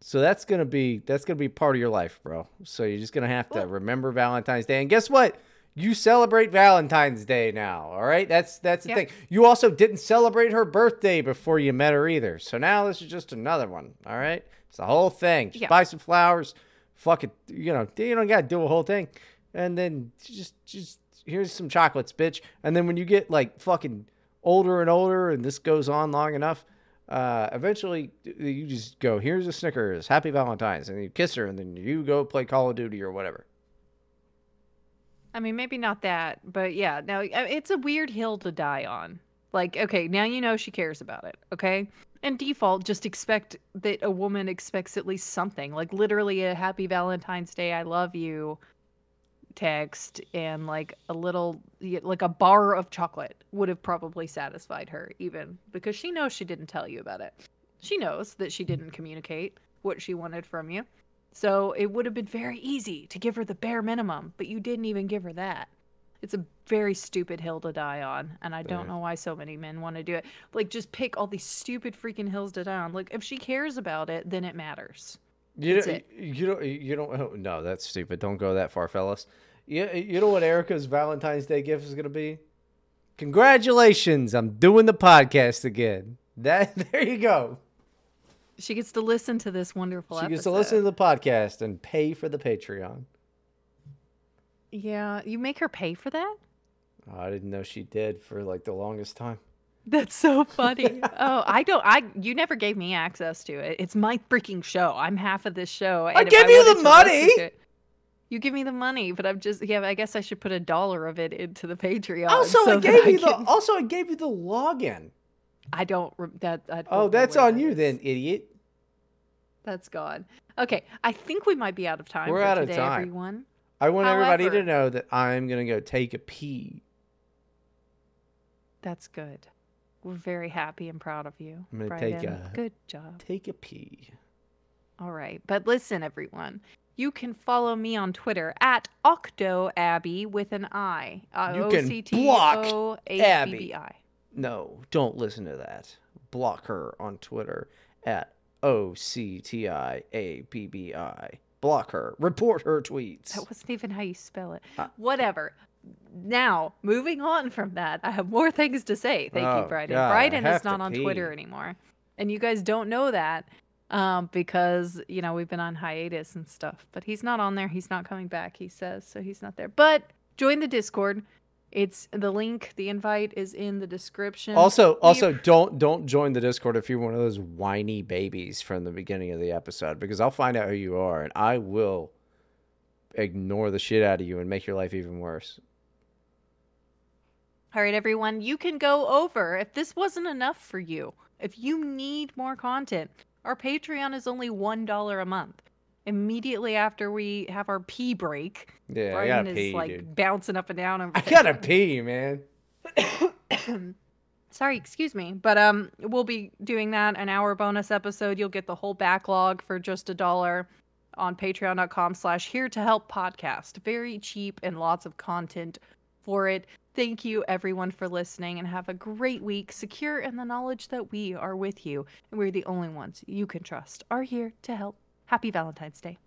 S2: so that's gonna be that's gonna be part of your life, bro. So you're just gonna have to remember Valentine's Day, and guess what? You celebrate Valentine's Day now, all right? That's that's the
S1: Yeah.
S2: thing. You also didn't celebrate her birthday before you met her either. So now this is just another one, all right? It's the whole thing. Just
S1: Yeah.
S2: buy some flowers, fuck it, you know, you don't gotta do a whole thing, and then just just here's some chocolates, bitch. And then when you get like fucking older and older, and this goes on long enough, uh, eventually you just go, here's a Snickers, Happy Valentine's, and you kiss her, and then you go play Call of Duty or whatever.
S1: I mean, maybe not that, but yeah. Now uh, it's a weird hill to die on. Like, okay, now you know she cares about it. Okay, and default, just expect that a woman expects at least something, like literally a Happy Valentine's Day, I love you text, and like a little, like a bar of chocolate would have probably satisfied her, even because she knows she didn't tell you about it. She knows that she didn't communicate what she wanted from you. So it would have been very easy to give her the bare minimum, but you didn't even give her that. It's a very stupid hill to die on, and I don't know why so many men want to do it. Like, just pick all these stupid freaking hills to die on. Like, if she cares about it, then it matters.
S2: You
S1: That's
S2: don't,
S1: it.
S2: you don't, you don't. oh, No, that's stupid. Don't go that far, fellas. You, you know what Erica's Valentine's Day gift is gonna be? Congratulations, I'm doing the podcast again. That there you go.
S1: She gets to listen to this wonderful
S2: She
S1: episode.
S2: gets to listen to the podcast and pay for the Patreon.
S1: Yeah, you make her pay for that?
S2: I didn't know she did for like the longest time.
S1: That's so funny. oh, I don't. I you never gave me access to it. It's my freaking show. I'm half of this show. and if
S2: gave you the money!
S1: it- you give me the money, but I'm just yeah. I guess I should put a dollar of it into the Patreon.
S2: Also,
S1: so
S2: I gave you the.
S1: can-
S2: Also, I gave you the login.
S1: I don't. That. I oh, don't
S2: Oh, that's on
S1: that
S2: you
S1: is.
S2: then, idiot.
S1: That's gone. Okay, I think we might be out of time.
S2: We're
S1: for
S2: out of
S1: today,
S2: time.
S1: everyone.
S2: I want everybody to know that I'm gonna go take a pee.
S1: That's good. We're very happy and proud of you.
S2: I'm gonna take a-
S1: Good job.
S2: Take a pee.
S1: All right. But listen, everyone. You can follow me on Twitter at Octo OctoAbby with an I. Uh,
S2: You can
S1: O-C-T-O-A-B-B-I.
S2: No, don't listen to that. Block her on Twitter at O C T I A B B I. Block her. Report her tweets.
S1: That wasn't even how you spell it.
S2: Uh,
S1: Whatever. Now, moving on from that, I have more things to say. Thank
S2: Oh,
S1: you, Bryden.
S2: God,
S1: Bryden is not on Twitter anymore. And you guys don't know that um, because, you know, we've been on hiatus and stuff. But he's not on there. He's not coming back, he says. So he's not there. But join the Discord. It's the link, the invite is in the description.
S2: Also, also don't don't join the Discord if you're one of those whiny babies from the beginning of the episode because I'll find out who you are and I will ignore the shit out of you and make your life even worse.
S1: All right, everyone, you can go over if this wasn't enough for you. If you need more content, our Patreon is only $1 a month. Immediately after we have our pee break,
S2: Yeah, I
S1: Bryden
S2: gotta
S1: is
S2: pee,
S1: like
S2: dude.
S1: bouncing up and down. Over
S2: I gotta pee, man.
S1: Sorry, excuse me, but um, we'll be doing that an hour bonus episode. You'll get the whole backlog for just a dollar on Patreon.com/slash Here to Help podcast. Very cheap and lots of content for it. Thank you everyone for listening and have a great week. Secure in the knowledge that we are with you and we're the only ones you can trust. Are here to help. Happy Valentine's Day.